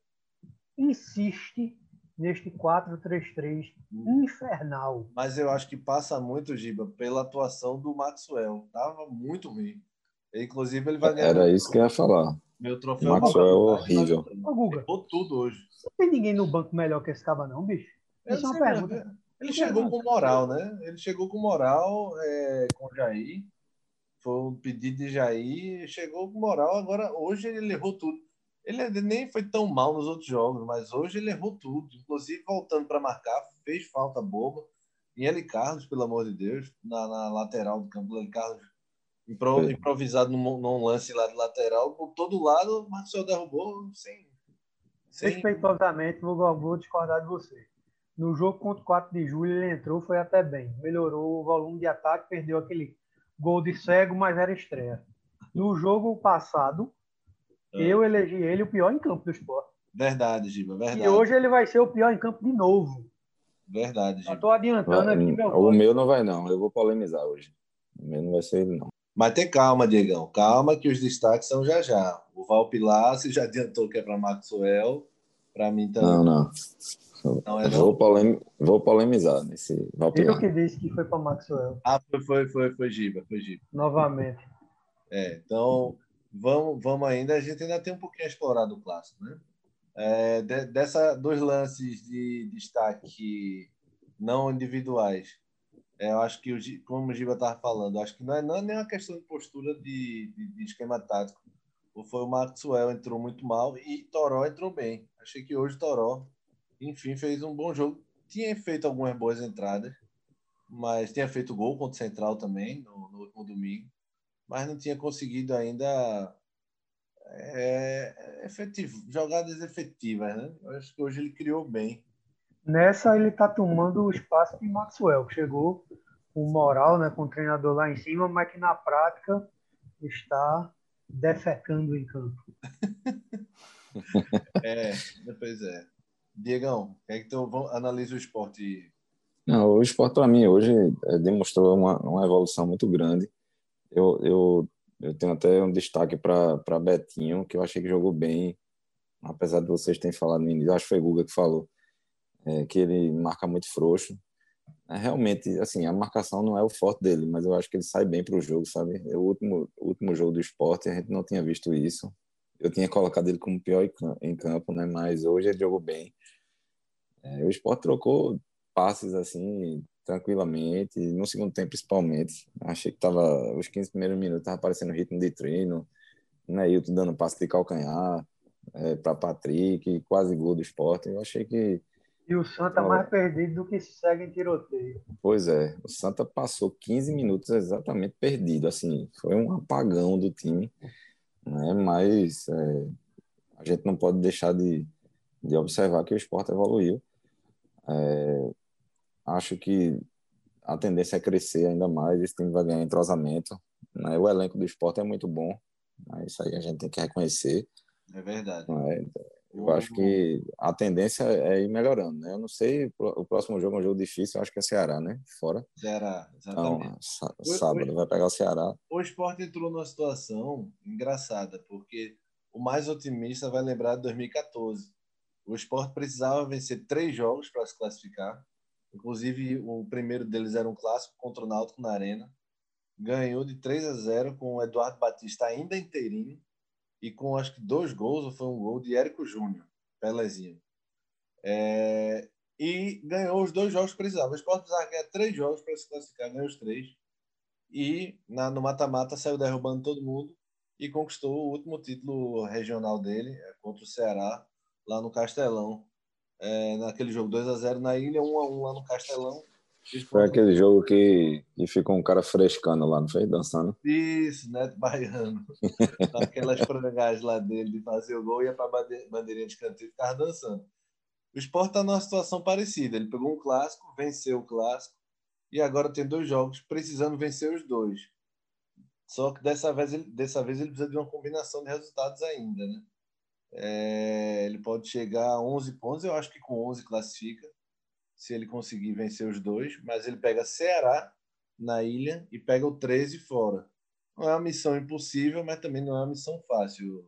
insiste neste 4-3-3 hum. infernal. Mas eu acho que passa muito, Giba, pela atuação do Maxwell. Tava muito ruim. Inclusive, ele vai ganhar. Era isso que eu ia falar. Meu troféu. O Maxwell é horrível. Ô, Guga. Errou tudo hoje. Não tem ninguém no banco melhor que esse caba, não, bicho? Isso é uma pergunta. Ele chegou com moral, né? Ele chegou com moral é, com o Jair. Foi um pedido de Jair. Chegou com moral. Agora, hoje ele errou tudo. Ele nem foi tão mal nos outros jogos, mas hoje ele errou tudo. Inclusive, voltando para marcar, fez falta boba. E ele Carlos, pelo amor de Deus, na, na lateral do campo, ele Carlos impro, improvisado num, num, lance lá de lateral, por todo lado, o Marcelo derrubou sem. sem... Respeitosamente, vou, vou discordar de você. No jogo contra o 4 de julho, ele entrou, foi até bem. Melhorou o volume de ataque, perdeu aquele gol de cego, mas era estreia. No jogo passado, é. Eu elegi ele o pior em campo do esporte. Verdade, Giba, verdade. E hoje ele vai ser o pior em campo de novo. Verdade, Giba. Estou adiantando aqui, meu O meu não vai, não. Eu vou polemizar hoje. O meu não vai ser ele, não. Mas tem calma, Diegão. Calma que os destaques são já já. O Valpilar, se já adiantou que é para Maxwell. Para mim também. Não, não. Não, é vou, polem... vou polemizar nesse Valpilar. Eu que disse que foi para Maxwell. Ah, foi, foi, foi, foi Giba, foi Giba. Novamente. É, então vamos, vamos ainda, a gente ainda tem um pouquinho a explorar do clássico, né? É, de, dessa, dos lances de destaque não individuais, é, eu acho que, o, como o Giba estava falando, acho que não é, não é nem uma questão de postura de, de, de esquema tático. Foi o Maxwell entrou muito mal e Toró entrou bem. Achei que hoje Toró, enfim, fez um bom jogo. Tinha feito algumas boas entradas, mas tinha feito gol contra o Central também no, no, no domingo mas não tinha conseguido ainda é, efetivo, jogadas efetivas. Né? Eu acho que hoje ele criou bem. Nessa ele está tomando o espaço de Maxwell, que chegou com moral, né, com o treinador lá em cima, mas que na prática está defecando em campo. [laughs] é, pois é. Diegão, quer que tu analise o esporte? Não, o esporte para mim hoje é, demonstrou uma, uma evolução muito grande eu, eu, eu tenho até um destaque para Betinho, que eu achei que jogou bem, apesar de vocês terem falado no início, acho que foi Guga que falou, é, que ele marca muito frouxo. É, realmente, assim, a marcação não é o forte dele, mas eu acho que ele sai bem para o jogo, sabe? É o último, último jogo do esporte, a gente não tinha visto isso. eu tinha colocado ele como pior em campo, né? Mas hoje ele jogou bem. É, o Sport trocou passes assim tranquilamente, no segundo tempo principalmente. Achei que tava os 15 primeiros minutos tava aparecendo ritmo de treino, Neilton dando passe de calcanhar é, para Patrick, quase gol do Sport. Eu achei que e o Santa mais perdido do que segue em tiroteio. Pois é, o Santa passou 15 minutos exatamente perdido, assim, foi um apagão do time, né? Mas é, a gente não pode deixar de, de observar que o esporte evoluiu. É, acho que a tendência é crescer ainda mais, esse time vai ganhar entrosamento. Né? O elenco do esporte é muito bom, né? isso aí a gente tem que reconhecer. É verdade. Né? Eu acho que a tendência é ir melhorando, né? Eu não sei, o próximo jogo é um jogo difícil, eu acho que é Ceará, né? Fora. Ceará, exatamente. Então, sábado vai pegar o Ceará. O esporte entrou numa situação engraçada, porque o mais otimista vai lembrar de 2014. O esporte precisava vencer três jogos para se classificar. Inclusive, o primeiro deles era um clássico contra o Náutico na Arena. Ganhou de 3 a 0 com o Eduardo Batista ainda inteirinho e com acho que dois gols, ou foi um gol de Érico Júnior, Pelezinho. É, e ganhou os dois jogos que precisava. O Sport precisava ganhar três jogos para se classificar, ganhou os três. E na, no mata-mata saiu derrubando todo mundo e conquistou o último título regional dele é, contra o Ceará, lá no Castelão. É, naquele jogo 2 a 0 na ilha, 1 a 1 lá no Castelão. Foi aquele jogo que, que ficou um cara frescando lá, não foi? Dançando. Isso, Neto Baiano. [laughs] Aquelas frangagens lá dele de fazer o gol, ia para a bandeirinha de canteiro e ficava dançando. O Sport está numa situação parecida. Ele pegou um clássico, venceu o clássico, e agora tem dois jogos precisando vencer os dois. Só que dessa vez, ele, dessa vez ele precisa de uma combinação de resultados ainda, né? É, ele pode chegar a 11 pontos, eu acho que com 11 classifica se ele conseguir vencer os dois, mas ele pega Ceará na ilha e pega o 13 fora. Não é uma missão impossível, mas também não é uma missão fácil,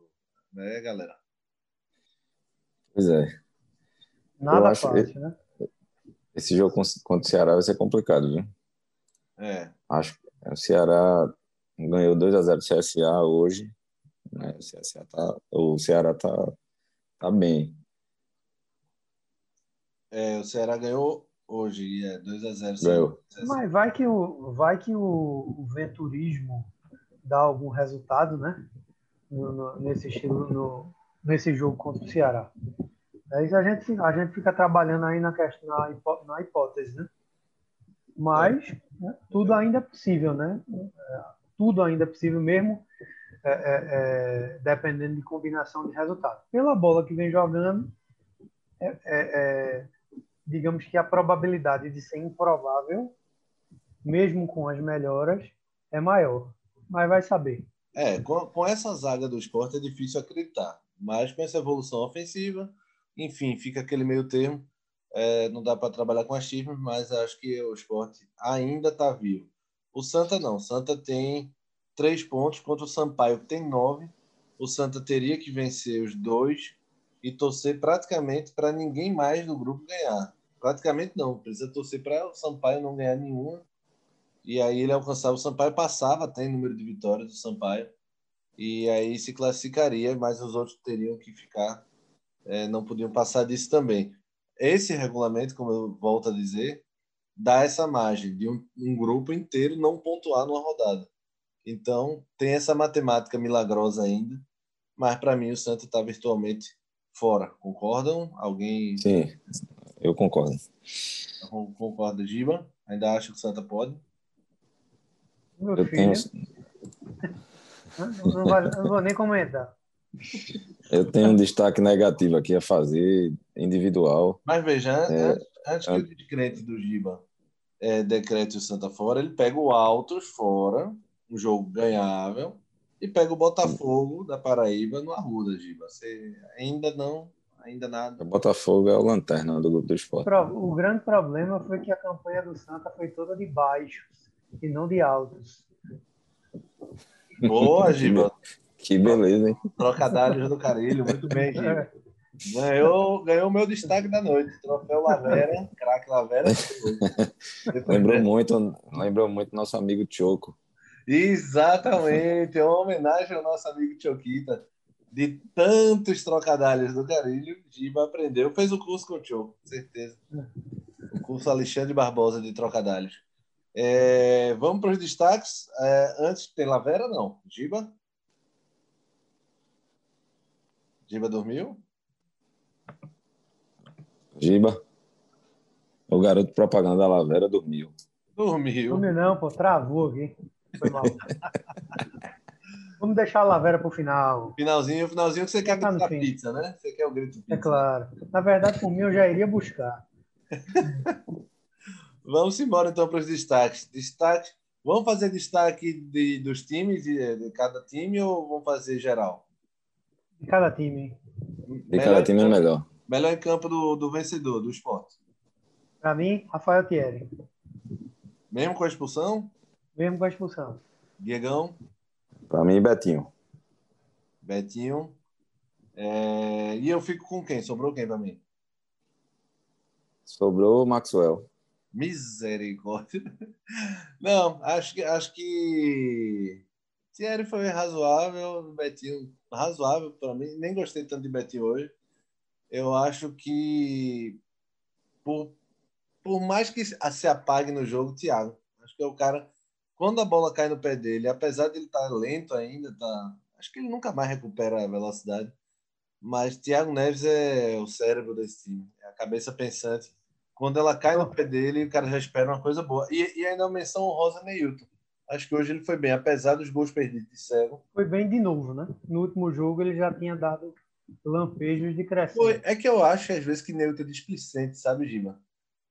né, galera? Pois é. Nada acho fácil, né? Esse jogo contra o Ceará vai ser complicado, viu? É. Acho que o Ceará ganhou 2 a 0 do CSA hoje. Né? O, CSA tá, o Ceará tá, tá bem. É, o Ceará ganhou hoje, é 2 a 0 Ganhou. Mas vai que o, vai que o, o venturismo dá algum resultado, né? No, no, nesse estilo, no, nesse jogo contra o Ceará. Aí a gente, a gente fica trabalhando aí na, questão, na, hipó, na hipótese, né? Mas é. né, tudo ainda é possível, né? É, tudo ainda é possível mesmo, é, é, é dependendo de combinação de resultado. Pela bola que vem jogando, é, digamos que a probabilidade de ser improvável, mesmo com as melhoras, é maior. Mas vai saber. É, com, com essa zaga do esporte é difícil acreditar. Mas com essa evolução ofensiva, enfim, fica aquele meio termo. É, não dá para trabalhar com times, mas acho que o esporte ainda está vivo. O Santa não. O Santa tem três pontos contra o Sampaio, que tem nove. O Santa teria que vencer os dois e torcer praticamente para ninguém mais do grupo ganhar. Praticamente não, precisa torcer para o Sampaio não ganhar nenhuma. E aí ele alcançava, o Sampaio passava até em número de vitórias do Sampaio. E aí se classificaria, mas os outros teriam que ficar, é, não podiam passar disso também. Esse regulamento, como eu volto a dizer, dá essa margem de um, um grupo inteiro não pontuar numa rodada. Então, tem essa matemática milagrosa ainda, mas para mim o Santos está virtualmente fora. Concordam? Alguém? Sim, eu concordo. Concorda, Giba? Ainda acha que o Santa pode? Meu eu filho. Tenho... Não, vou, não vou nem comentar. Eu tenho um destaque negativo aqui a fazer, individual. Mas veja, é, antes, antes que o descrente do Giba é, decrete o Santa fora, ele pega o Altos fora, um jogo ganhável, e pega o Botafogo da Paraíba no Arruda, Giba. Você ainda não, ainda nada. O Botafogo é o lanterna do grupo do esporte. O grande problema foi que a campanha do Santa foi toda de baixos e não de altos. Boa, Giba. Que beleza, hein? Trocadilhos do Carilho, muito bem, Giba. Ganhou, ganhou o meu destaque da noite. Troféu Lavera, craque Lavera. [laughs] lembrou muito, lembrou muito nosso amigo Choco. Exatamente, é uma homenagem ao nosso amigo Choquita. de tantos trocadilhos do Carilho, Giba aprendeu. Fez o curso com o Tio, com certeza. O curso Alexandre Barbosa de trocadilhos. É, vamos para os destaques. É, antes, tem Lavera? Não. Giba? Giba dormiu? Giba. O garoto propaganda da Lavera dormiu. Dormiu. Dormiu não, pô. Travou aqui. Foi mal. [laughs] Vamos deixar a Lavera para o final. Finalzinho, finalzinho que você quer tá a pizza, né? Você quer o grito pizza. É claro. Na verdade, por mim, eu já iria buscar. [laughs] Vamos embora então para os destaques. Destaque. Vamos fazer destaque de, dos times, de, de, cada time, ou vamos fazer geral? De cada time. De cada time é melhor. Melhor em campo do, do vencedor, do esporte. Para mim, Rafael Thierry. Mesmo com a expulsão? Mesmo com a expulsão. Diegão? Para mim, Betinho. Betinho. É... E eu fico com quem? Sobrou quem para mim? Sobrou o Maxwell. Misericórdia. [laughs] Não, acho que acho que Thierry foi razoável, Betinho razoável para mim. Nem gostei tanto de Betinho hoje. Eu acho que por, por mais que se apague no jogo, Thiago, acho que é o cara quando a bola cai no pé dele, apesar de ele estar tá lento ainda, tá, acho que ele nunca mais recupera a velocidade. Mas Thiago Neves é o cérebro desse time, é a cabeça pensante. Quando ela cai no pé dele, o cara já espera uma coisa boa. E, e ainda uma menção honrosa Neilton. Acho que hoje ele foi bem, apesar dos gols perdidos de cego. Foi bem de novo, né? No último jogo ele já tinha dado lampejos de crescimento. Foi. É que eu acho, às vezes, que Neilton é displicente, sabe, Gima?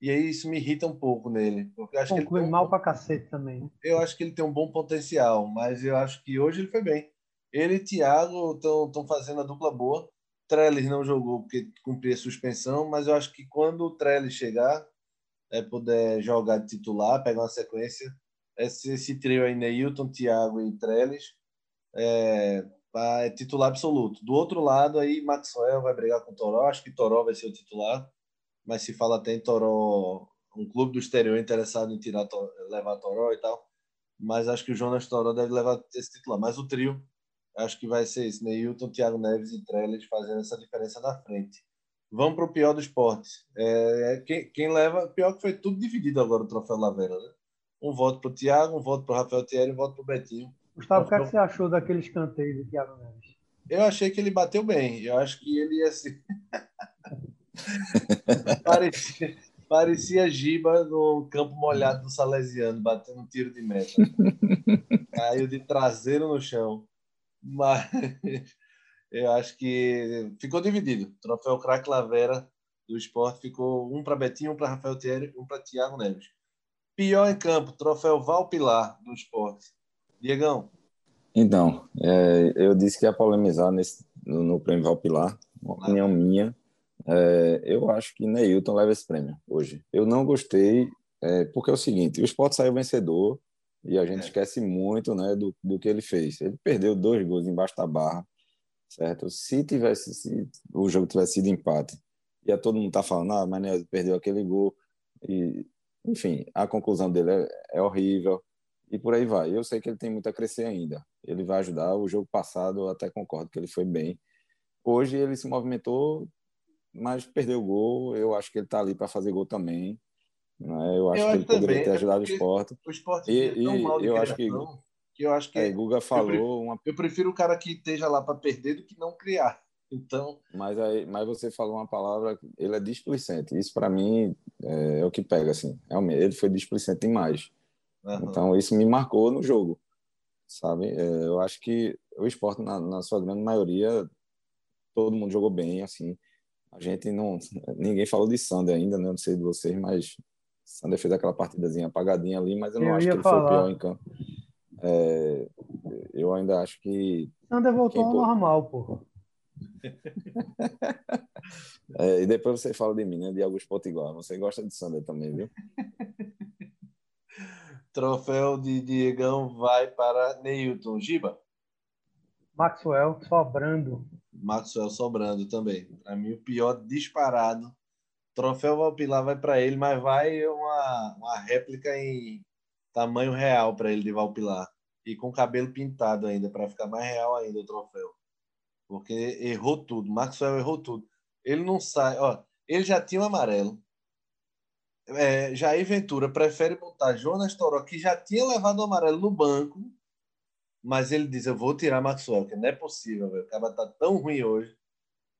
E aí isso me irrita um pouco nele. Porque acho que ele mal um... pra cacete também. Né? Eu acho que ele tem um bom potencial, mas eu acho que hoje ele foi bem. Ele e Thiago estão fazendo a dupla boa. Trellis não jogou porque cumpria suspensão, mas eu acho que quando o Trellis chegar, é, puder jogar de titular, pegar uma sequência, esse, esse trio aí, Neilton, Thiago e Trellis, é, é titular absoluto. Do outro lado, aí Maxwell vai brigar com o Toró. Acho que Toró vai ser o titular mas se fala até em Toró, um clube do exterior interessado em tirar, levar Toró e tal. Mas acho que o Jonas Toró deve levar esse titular. Mas o trio, acho que vai ser isso: Neilton, Thiago Neves e Trellis fazendo essa diferença na frente. Vamos para o pior do esporte. É, é, quem, quem, leva, pior que foi tudo dividido agora o troféu Lavera, né? Um voto para o Thiago, um voto para o Rafael Thierry, um voto para o Betinho. Gustavo, o que, é que você achou daquele escanteio do Thiago Neves? Eu achei que ele bateu bem. Eu acho que ele ia se. [laughs] [laughs] parecia, parecia Giba no campo molhado do Salesiano, batendo um tiro de meta. [laughs] Caiu de traseiro no chão. Mas [laughs] eu acho que ficou dividido. O troféu craque Lavera do esporte ficou um para Betinho, um para Rafael Thierry, um para Thiago Neves. Pior em campo, troféu Valpilar do esporte. Diegão. Então, é, eu disse que ia polemizar nesse, no, no prêmio Valpilar, uma opinião minha. É, eu acho que Neilton leva esse prêmio hoje. Eu não gostei, é, porque é o seguinte: o esporte saiu vencedor e a gente é. esquece muito né, do, do que ele fez. Ele perdeu dois gols embaixo da barra, certo? Se tivesse se o jogo tivesse sido empate, ia todo mundo tá falando, ah, mas perdeu aquele gol. E, enfim, a conclusão dele é, é horrível e por aí vai. Eu sei que ele tem muito a crescer ainda. Ele vai ajudar. O jogo passado, eu até concordo que ele foi bem. Hoje ele se movimentou mas perdeu o gol. Eu acho que ele está ali para fazer gol também. Né? Eu acho eu que ele poderia também, ter ajudado o esporte. O esporte e, é tão e, mal de eu acho que, que eu acho que é, Guga falou eu prefiro, uma... eu prefiro o cara que esteja lá para perder do que não criar. Então, mas aí, mas você falou uma palavra, ele é displicente. Isso para mim é, é, o que pega assim. Realmente, ele foi displicente demais. Uhum. Então isso me marcou no jogo, sabe? É, eu acho que o esporte na, na sua grande maioria todo mundo jogou bem, assim. A gente não. Ninguém falou de Sander ainda, né? Não sei de vocês, mas Sander fez aquela partidazinha apagadinha ali, mas eu não eu acho que ele falar. foi o pior em campo. É, eu ainda acho que. Sander voltou ao normal, pô. [laughs] é, e depois você fala de mim, né? De Augusto Potiguar. Você gosta de Sander também, viu? [laughs] Troféu de Diegão vai para Neilton. Giba? Maxwell sobrando. Maxwell sobrando também. Para mim, o pior disparado. Troféu Valpilar vai para ele, mas vai uma, uma réplica em tamanho real para ele de Valpilar. E com cabelo pintado ainda, para ficar mais real ainda o troféu. Porque errou tudo. Maxwell errou tudo. Ele não sai. Ó, ele já tinha o um amarelo. É, Jair Ventura prefere botar Jonas Toró, que já tinha levado o amarelo no banco, mas ele diz: Eu vou tirar Maxwell, que não é possível, velho. O cara tá tão ruim hoje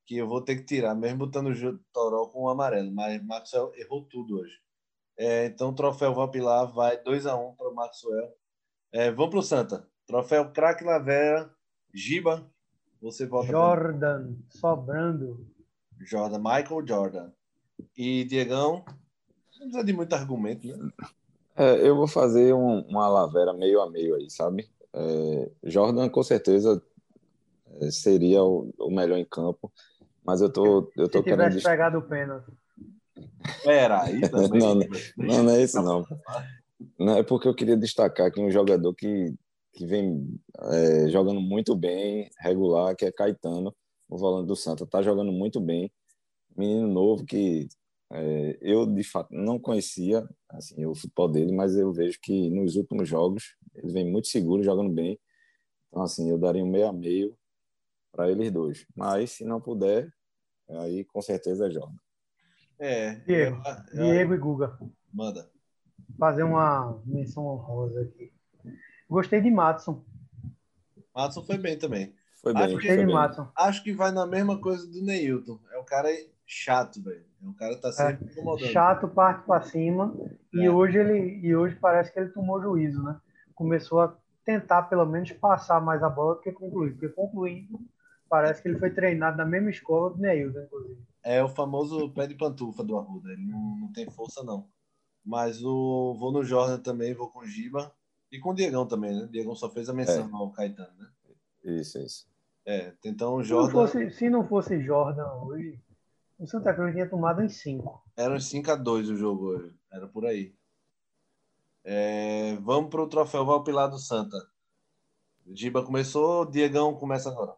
que eu vou ter que tirar, mesmo botando o Toró com o amarelo. Mas Maxwell errou tudo hoje. É, então o troféu Valpilar vai 2 a 1 um para o Maxwell. É, vamos para o Santa. Troféu Crack Lavera, Giba. Você volta Jordan, pra... sobrando. Jordan, Michael Jordan. E Diegão, não precisa de muito argumento, né? É, eu vou fazer um, uma lavera meio a meio aí, sabe? É, Jordan, com certeza, é, seria o, o, melhor em campo, mas eu tô, eu tô Se querendo. tivesse pegado o pênalti. Pera, aí também. não, não, não é isso, não. Não, é porque eu queria destacar aqui um jogador que, que vem é, jogando muito bem, regular, que é Caetano, o volante do Santa. Tá jogando muito bem. Menino novo que é, eu, de fato, não conhecia assim, o futebol dele, mas eu vejo que nos últimos jogos ele vem muito seguro, jogando bem. Então, assim, eu daria um meio a meio para eles dois. Mas, se não puder, aí com certeza Jordan. É. Diego, eu, eu, Diego e Guga. Manda. Fazer uma menção honrosa aqui. Gostei de Matson. Matson foi bem também. Foi bem. Acho, Gostei de Matson. Acho que vai na mesma coisa do Neilton. É um cara chato, velho. O é cara tá é, sempre é, incomodando. Chato, parte para cima. É. E, hoje ele, e hoje parece que ele tomou juízo, né? Começou a tentar, pelo menos, passar mais a bola do que concluir. Porque concluindo, parece que ele foi treinado na mesma escola do Neilton, inclusive. É o famoso pé de pantufa do Arruda. Ele não, não tem força, não. Mas o, vou no Jordan também, vou com o Giba. E com o Diegão também, né? O Diegão só fez a menção é. ao Caetano, né? Isso, isso. É, então o Jordan. Se não fosse, se não fosse Jordan hoje, o Santa Cruz tinha tomado em 5. Era uns 5 a 2 o jogo hoje. Era por aí. É, vamos para o troféu Valpilar do Santa. Giba começou, Diegão começa agora.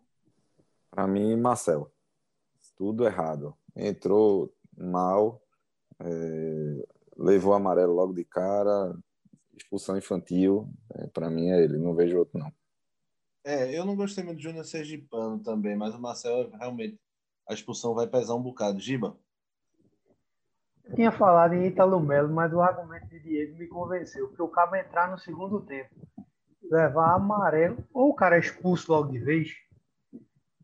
Para mim, Marcelo. Tudo errado. Entrou mal, é, levou amarelo logo de cara, expulsão infantil. É, Para mim é ele, não vejo outro não. É, eu não gostei muito do Júnior Sergipano também, mas o Marcelo realmente a expulsão vai pesar um bocado. Giba? Eu tinha falado em Italo Melo, mas o argumento de Diego me convenceu, porque o cabo entrar no segundo tempo, levar amarelo, ou o cara é expulso logo de vez.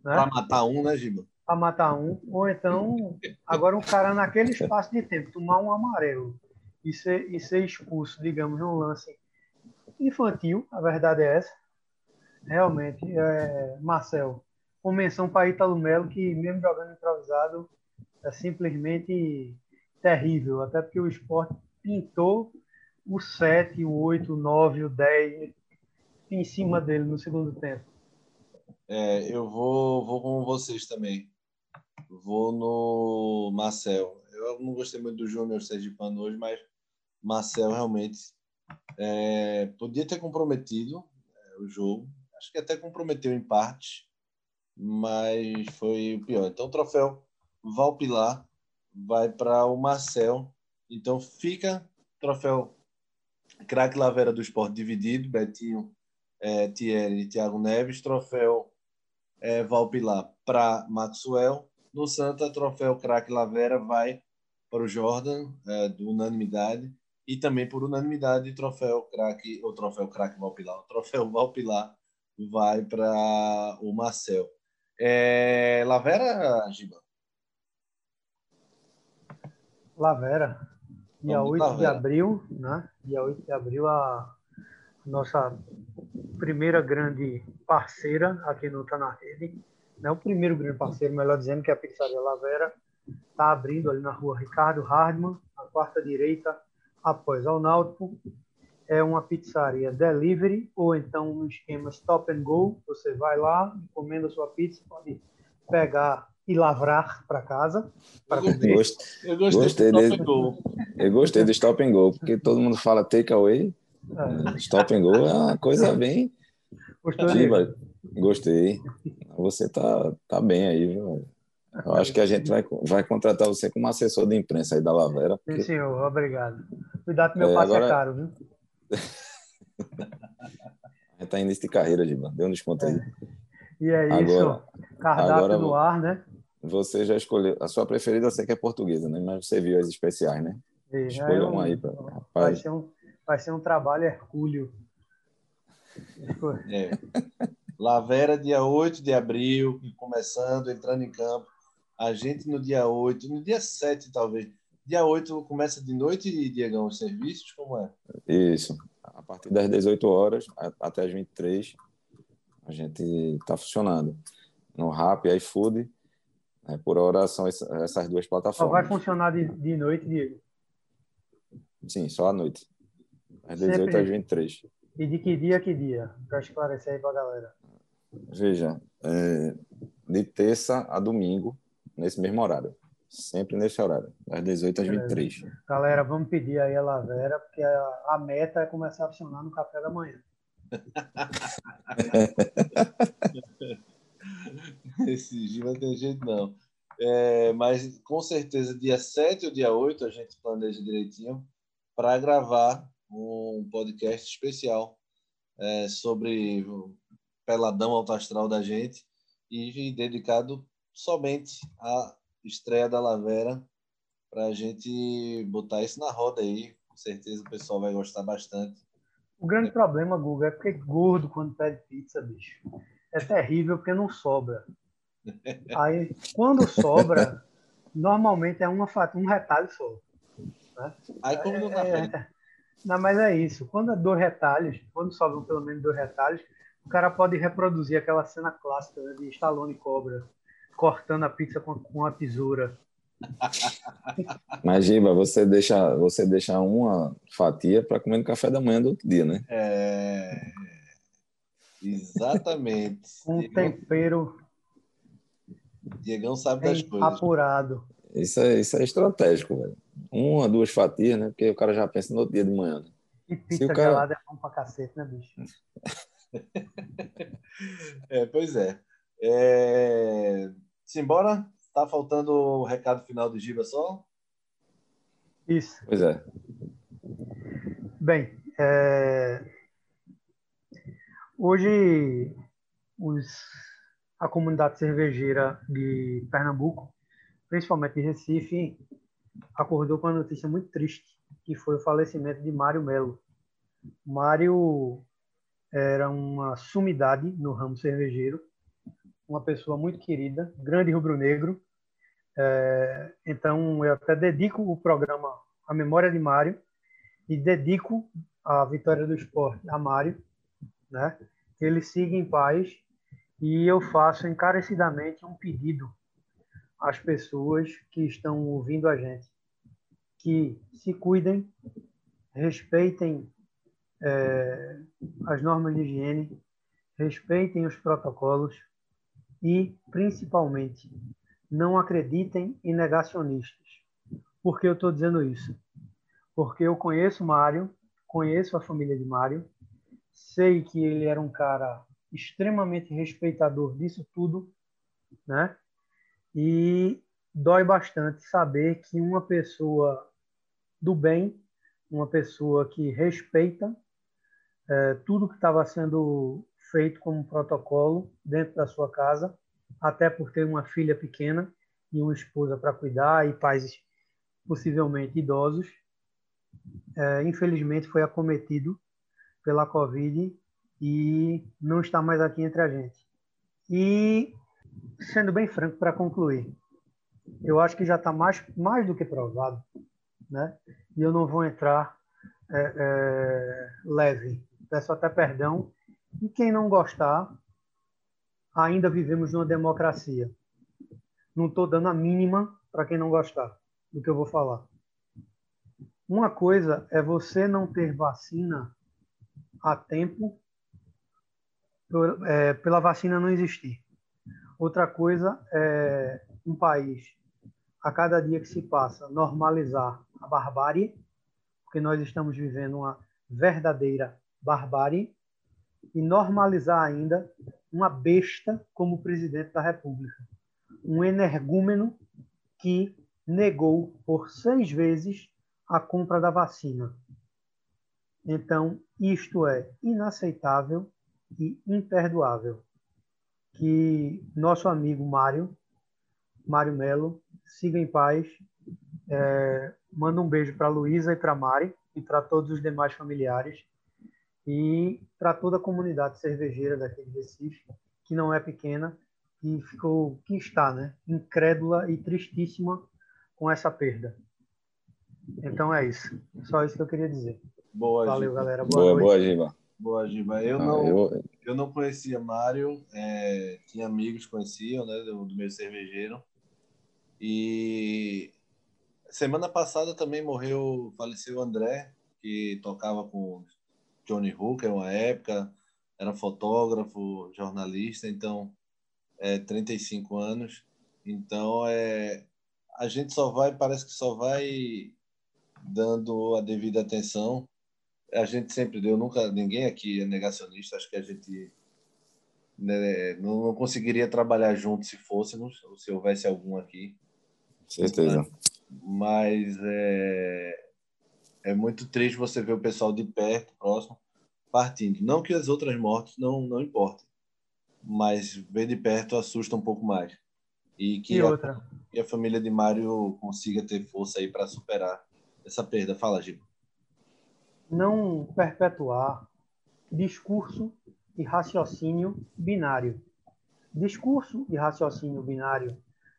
Né? Para matar um, né, Giba? Para matar um, ou então, agora um cara naquele espaço de tempo, tomar um amarelo e ser, e ser expulso, digamos, num lance infantil, a verdade é essa. Realmente, é, Marcel, com menção para Ítalo Melo, que mesmo jogando improvisado, é simplesmente terrível. Até porque o esporte pintou o 7, o 8, o 9, o 10 em cima dele no segundo tempo. É, eu vou, vou com vocês também. Vou no Marcel. Eu não gostei muito do Júnior Sergipano hoje, mas Marcel realmente é, podia ter comprometido é, o jogo. Acho que até comprometeu em parte, mas foi o pior. Então, o troféu Valpilar vai para o Marcel. Então, fica troféu craque Lavera do Esporte dividido, Betinho, é, Thierry e Thiago Neves. Troféu é, Valpilar para Maxwell. No Santa, troféu craque Lavera vai para o Jordan, é, do unanimidade. E também por unanimidade, troféu craque, o troféu craque Valpilar, o troféu Valpilar vai para o Marcel. É, Lavera, Giba? Lavera. Dia Vamos 8 Lavera. de abril, né? Dia 8 de abril, a nossa primeira grande parceira aqui no Tá na Rede. Não é o primeiro grande parceiro, melhor dizendo, que é a Pizzaria Lavera. Está abrindo ali na rua Ricardo Hardman, a quarta direita, após ao Náutico é uma pizzaria delivery ou então um esquema stop and go. Você vai lá, encomenda sua pizza, pode pegar e lavrar para casa. Pra eu gostei, eu gostei, gostei do stop and go. Eu gostei do stop and go, porque todo mundo fala take away. É. Stop and go é uma coisa bem. Gostou Gostei. Você tá, tá bem aí, viu? Eu acho que a gente vai, vai contratar você como assessor de imprensa aí da Lavera. Porque... Sim, senhor. Obrigado. Cuidado que meu é, passe é agora... é caro, viu? [laughs] A gente tá início de carreira, Giba. Deu um desconto aí. E é isso. Agora, Cardápio Agora, no ar, né? Você já escolheu. A sua preferida eu sei que é portuguesa, né? Mas você viu as especiais, né? É, Escolha é um, uma aí. Pra... Vai, ser um, vai ser um trabalho hercúleo. É. [laughs] Lavera, dia 8 de abril, começando, entrando em campo. A gente no dia 8, no dia 7, talvez. Dia 8 começa de noite, Diegão, os serviços? Como é? Isso. A partir das 18 horas até as 23, a gente está funcionando. No Rap, iFood, né, por hora são essas duas plataformas. Só vai funcionar de, de noite, Diego? Sim, só à noite. Às 18 Sempre. às 23. E de que dia a que dia? Para esclarecer aí para a galera. Veja, é, de terça a domingo, nesse mesmo horário. Sempre nesse horário, das 18 às 23. Galera, vamos pedir aí a Lavera, porque a, a meta é começar a funcionar no café da manhã. [laughs] Esse dia não tem jeito, não. É, mas com certeza, dia 7 ou dia 8, a gente planeja direitinho para gravar um podcast especial é, sobre o peladão alto astral da gente e dedicado somente à estreia da Lavera para a gente botar isso na roda aí. Com certeza o pessoal vai gostar bastante. O grande problema, Google, é porque gordo quando pede pizza, bicho. É terrível porque não sobra. [laughs] Aí, quando sobra, normalmente é uma fatia, um retalho só. Né? Aí como no café. É, é, não, mas é isso. Quando é dois retalhos, quando sobram pelo menos dois retalhos, o cara pode reproduzir aquela cena clássica né, de Stallone Cobra cortando a pizza com, com a tesoura. Mas, Giba, você deixa, você deixa uma fatia para comer no café da manhã do outro dia, né? É. Exatamente. [laughs] um tempero. Diegão sabe das coisas. Apurado. Isso é, isso é estratégico, velho. Uma, duas fatias, né? Porque o cara já pensa no outro dia de manhã. Né? E pizza cara... gelada é bom pra cacete, né, bicho? [laughs] é, pois é. é... Simbora? Tá faltando o recado final do Giba só? Isso. Pois é. Bem, é... hoje os... a comunidade cervejeira de Pernambuco, principalmente de Recife, acordou com uma notícia muito triste, que foi o falecimento de Mário Melo. Mário era uma sumidade no ramo cervejeiro, uma pessoa muito querida, grande rubro-negro. É, então, eu até dedico o programa à memória de Mário e dedico a vitória do esporte a Mário, né? Que ele siga em paz e eu faço encarecidamente um pedido às pessoas que estão ouvindo a gente que se cuidem, respeitem é, as normas de higiene, respeitem os protocolos e, principalmente, não acreditem em negacionistas. Por que eu estou dizendo isso? Porque eu conheço Mário, conheço a família de Mário, sei que ele era um cara extremamente respeitador disso tudo, né? E dói bastante saber que uma pessoa do bem, uma pessoa que respeita é, tudo que estava sendo feito como protocolo dentro da sua casa, até por ter uma filha pequena e uma esposa para cuidar e pais possivelmente idosos. É, infelizmente foi acometido pela Covid e não está mais aqui entre a gente. E, sendo bem franco, para concluir, eu acho que já está mais, mais do que provado, né? e eu não vou entrar é, é, leve. Peço até perdão. E quem não gostar, ainda vivemos numa democracia. Não estou dando a mínima para quem não gostar do que eu vou falar. Uma coisa é você não ter vacina a tempo é, pela vacina não existir. Outra coisa é um país, a cada dia que se passa, normalizar a barbárie, porque nós estamos vivendo uma verdadeira barbárie, e normalizar ainda uma besta como presidente da República. Um energúmeno que negou por seis vezes a compra da vacina. Então, isto é inaceitável e imperdoável. que nosso amigo Mário, Mário Melo, siga em paz. É, manda um beijo para Luísa e para Mari e para todos os demais familiares e para toda a comunidade cervejeira daqui de Recife, que não é pequena, que ficou, que está, né, incrédula e tristíssima com essa perda. Então é isso. Só isso que eu queria dizer. Boa, Valeu, Giba. galera. Boa, Boa, boa. Giba. Boa, Giba. Eu, Ah, não, eu- eu não conhecia Mário, é, tinha amigos que conheciam, né, do, do meio cervejeiro. E semana passada também morreu, faleceu o André, que tocava com Johnny Hooker uma época, era fotógrafo, jornalista, então, é, 35 anos. Então, é, a gente só vai, parece que só vai dando a devida atenção. A gente sempre deu, nunca, ninguém aqui é negacionista, acho que a gente né, não, não conseguiria trabalhar junto se fôssemos, ou se houvesse algum aqui Certeza. mas é, é muito triste você ver o pessoal de perto, próximo, partindo. Não que as outras mortes não, não importem, mas ver de perto assusta um pouco mais. E que E a, outra, que a família de Mário consiga ter força aí para superar essa perda. Fala, Giba. não perpetuar discurso e raciocínio binário. Discurso e raciocínio binário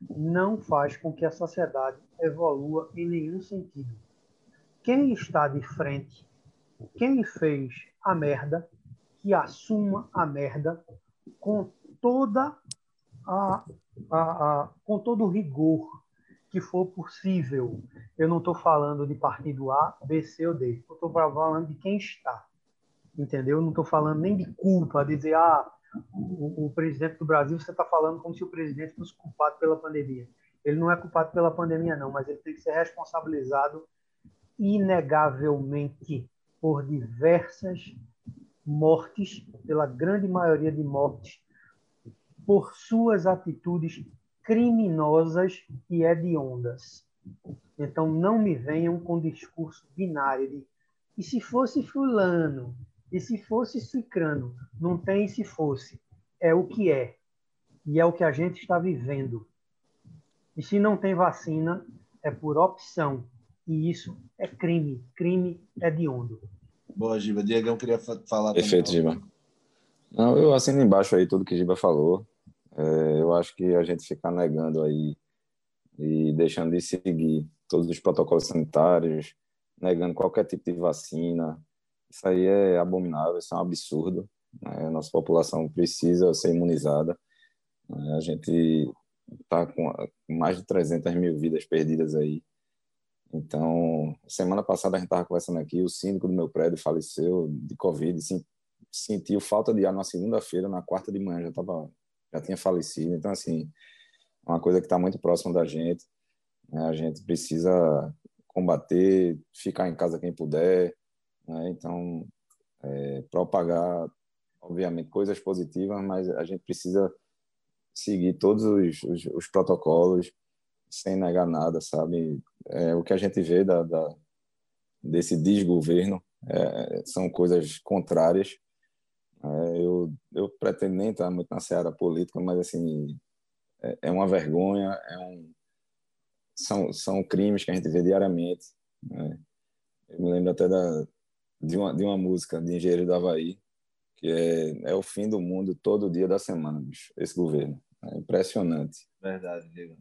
não faz com que a sociedade evolua em nenhum sentido. Quem está de frente, quem fez a merda, que assuma a merda com toda a, a, a com todo o rigor que for possível. Eu não estou falando de partido A, B, C ou D. Eu estou falando de quem está. Entendeu? Eu não estou falando nem de culpa, dizer, ah, o, o presidente do Brasil, você está falando como se o presidente fosse culpado pela pandemia. Ele não é culpado pela pandemia, não, mas ele tem que ser responsabilizado inegavelmente por diversas mortes, pela grande maioria de mortes, por suas atitudes criminosas e hediondas. Então, não me venham com discurso binário de e se fosse fulano, e se fosse cicrano, não tem se fosse, é o que é. E é o que a gente está vivendo. E se não tem vacina, é por opção. E isso é crime, crime hediondo. Boa, Giba. Diegão queria fa- falar Perfeito, também. Giba. Não, eu assino embaixo aí tudo que Giba falou. É, eu acho que a gente ficar negando aí e deixando de seguir todos os protocolos sanitários, negando qualquer tipo de vacina, isso aí é abominável, isso é um absurdo. né? A nossa população precisa ser imunizada. né? A gente está com mais de 300 mil vidas perdidas aí. Então, semana passada a gente estava conversando aqui, o síndico do meu prédio faleceu de Covid, sim, sentiu falta de ar na segunda-feira, na quarta de manhã já tava, já tinha falecido. Então, assim, é uma coisa que está muito próxima da gente. né? A gente precisa combater, ficar em casa quem puder. né? Então, é, propagar, obviamente, coisas positivas, mas a gente precisa seguir todos os, os, os protocolos sem negar nada, sabe? É, o que a gente vê da, da desse desgoverno é, são coisas contrárias. É, eu, eu pretendo nem entrar muito na seara política, mas assim é, é uma vergonha, é um, são, são crimes que a gente vê diariamente. né? Eu me lembro até da, de, uma, de uma música de Engenheiro do Havaí, que é, é o fim do mundo todo dia da semana, bicho, esse governo. É impressionante. Verdade, Diego.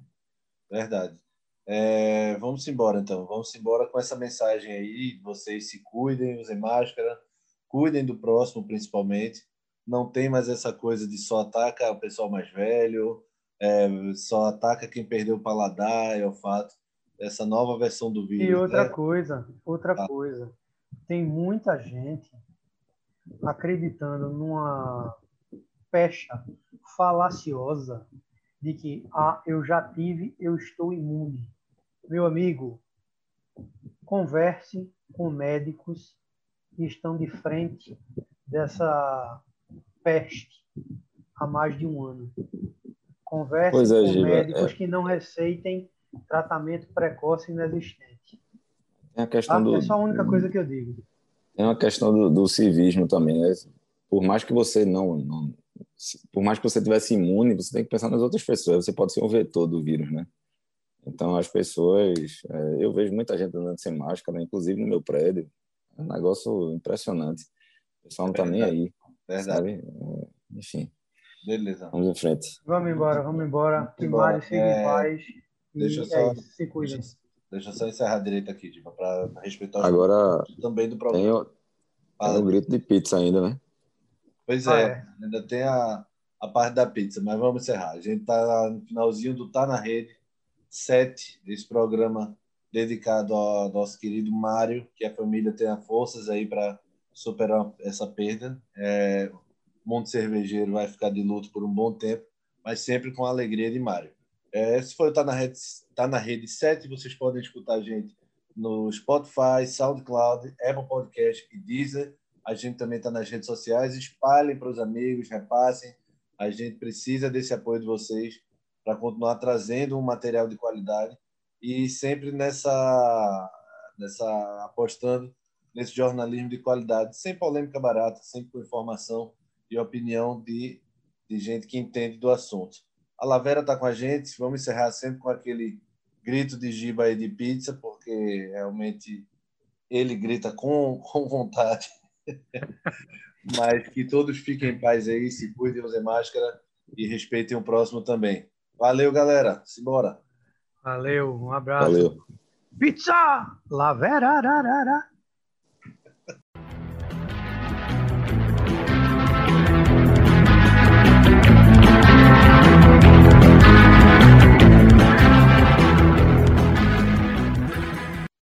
Verdade. É, vamos embora, então. Vamos embora com essa mensagem aí. Vocês se cuidem, usem máscara, cuidem do próximo, principalmente. Não tem mais essa coisa de só ataca o pessoal mais velho, é, só ataca quem perdeu o paladar, é o fato. Essa nova versão do vírus. E outra né? coisa, outra Ah. coisa, tem muita gente acreditando numa pecha falaciosa de que ah, eu já tive, eu estou imune. Meu amigo, converse com médicos que estão de frente dessa peste há mais de um ano. Converse é, com médicos é. que não receitem tratamento precoce inexistente. Tem a questão Tá? do, É só a única coisa que eu digo. Tem uma questão do, do civismo também, né? Por mais que você não, não por mais que você tivesse imune, você tem que pensar nas outras pessoas. Você pode ser um vetor do vírus, né? Então, as pessoas. É, eu vejo muita gente andando sem máscara, inclusive no meu prédio. É um negócio impressionante. O pessoal não está nem aí. Verdade. Sabe? É, enfim. Beleza. Vamos em frente. Vamos embora, vamos embora. Que Mari siga é... em paz. Deixa eu só. É se cuida. Deixa, deixa eu só encerrar direito aqui, tipo, para respeitar Agora, também do problema. Tem o, tem o grito de pizza ainda, né? Pois é, ah, é, ainda tem a, a parte da pizza, mas vamos encerrar. A gente está no finalzinho do Tá na Rede 7, desse programa dedicado ao nosso querido Mário, que a família tenha forças aí para superar essa perda. É, o mundo cervejeiro vai ficar de luto por um bom tempo, mas sempre com a alegria de Mário. É, esse foi o Tá na Rede, tá na Rede 7. Vocês podem escutar a gente no Spotify, SoundCloud, Apple Podcast e Deezer. A gente também está nas redes sociais. Espalhem para os amigos, repassem. A gente precisa desse apoio de vocês para continuar trazendo um material de qualidade e sempre nessa, nessa apostando nesse jornalismo de qualidade, sem polêmica barata, sempre com informação e opinião de, de gente que entende do assunto. A Lavera está com a gente. Vamos encerrar sempre com aquele grito de giba aí de pizza, porque realmente ele grita com, [laughs] com vontade. [laughs] Mas que todos fiquem em paz aí, se cuidem, usem máscara e respeitem o próximo também. Valeu, galera. Simbora. Valeu, um abraço. Valeu. Pizza! Lavera!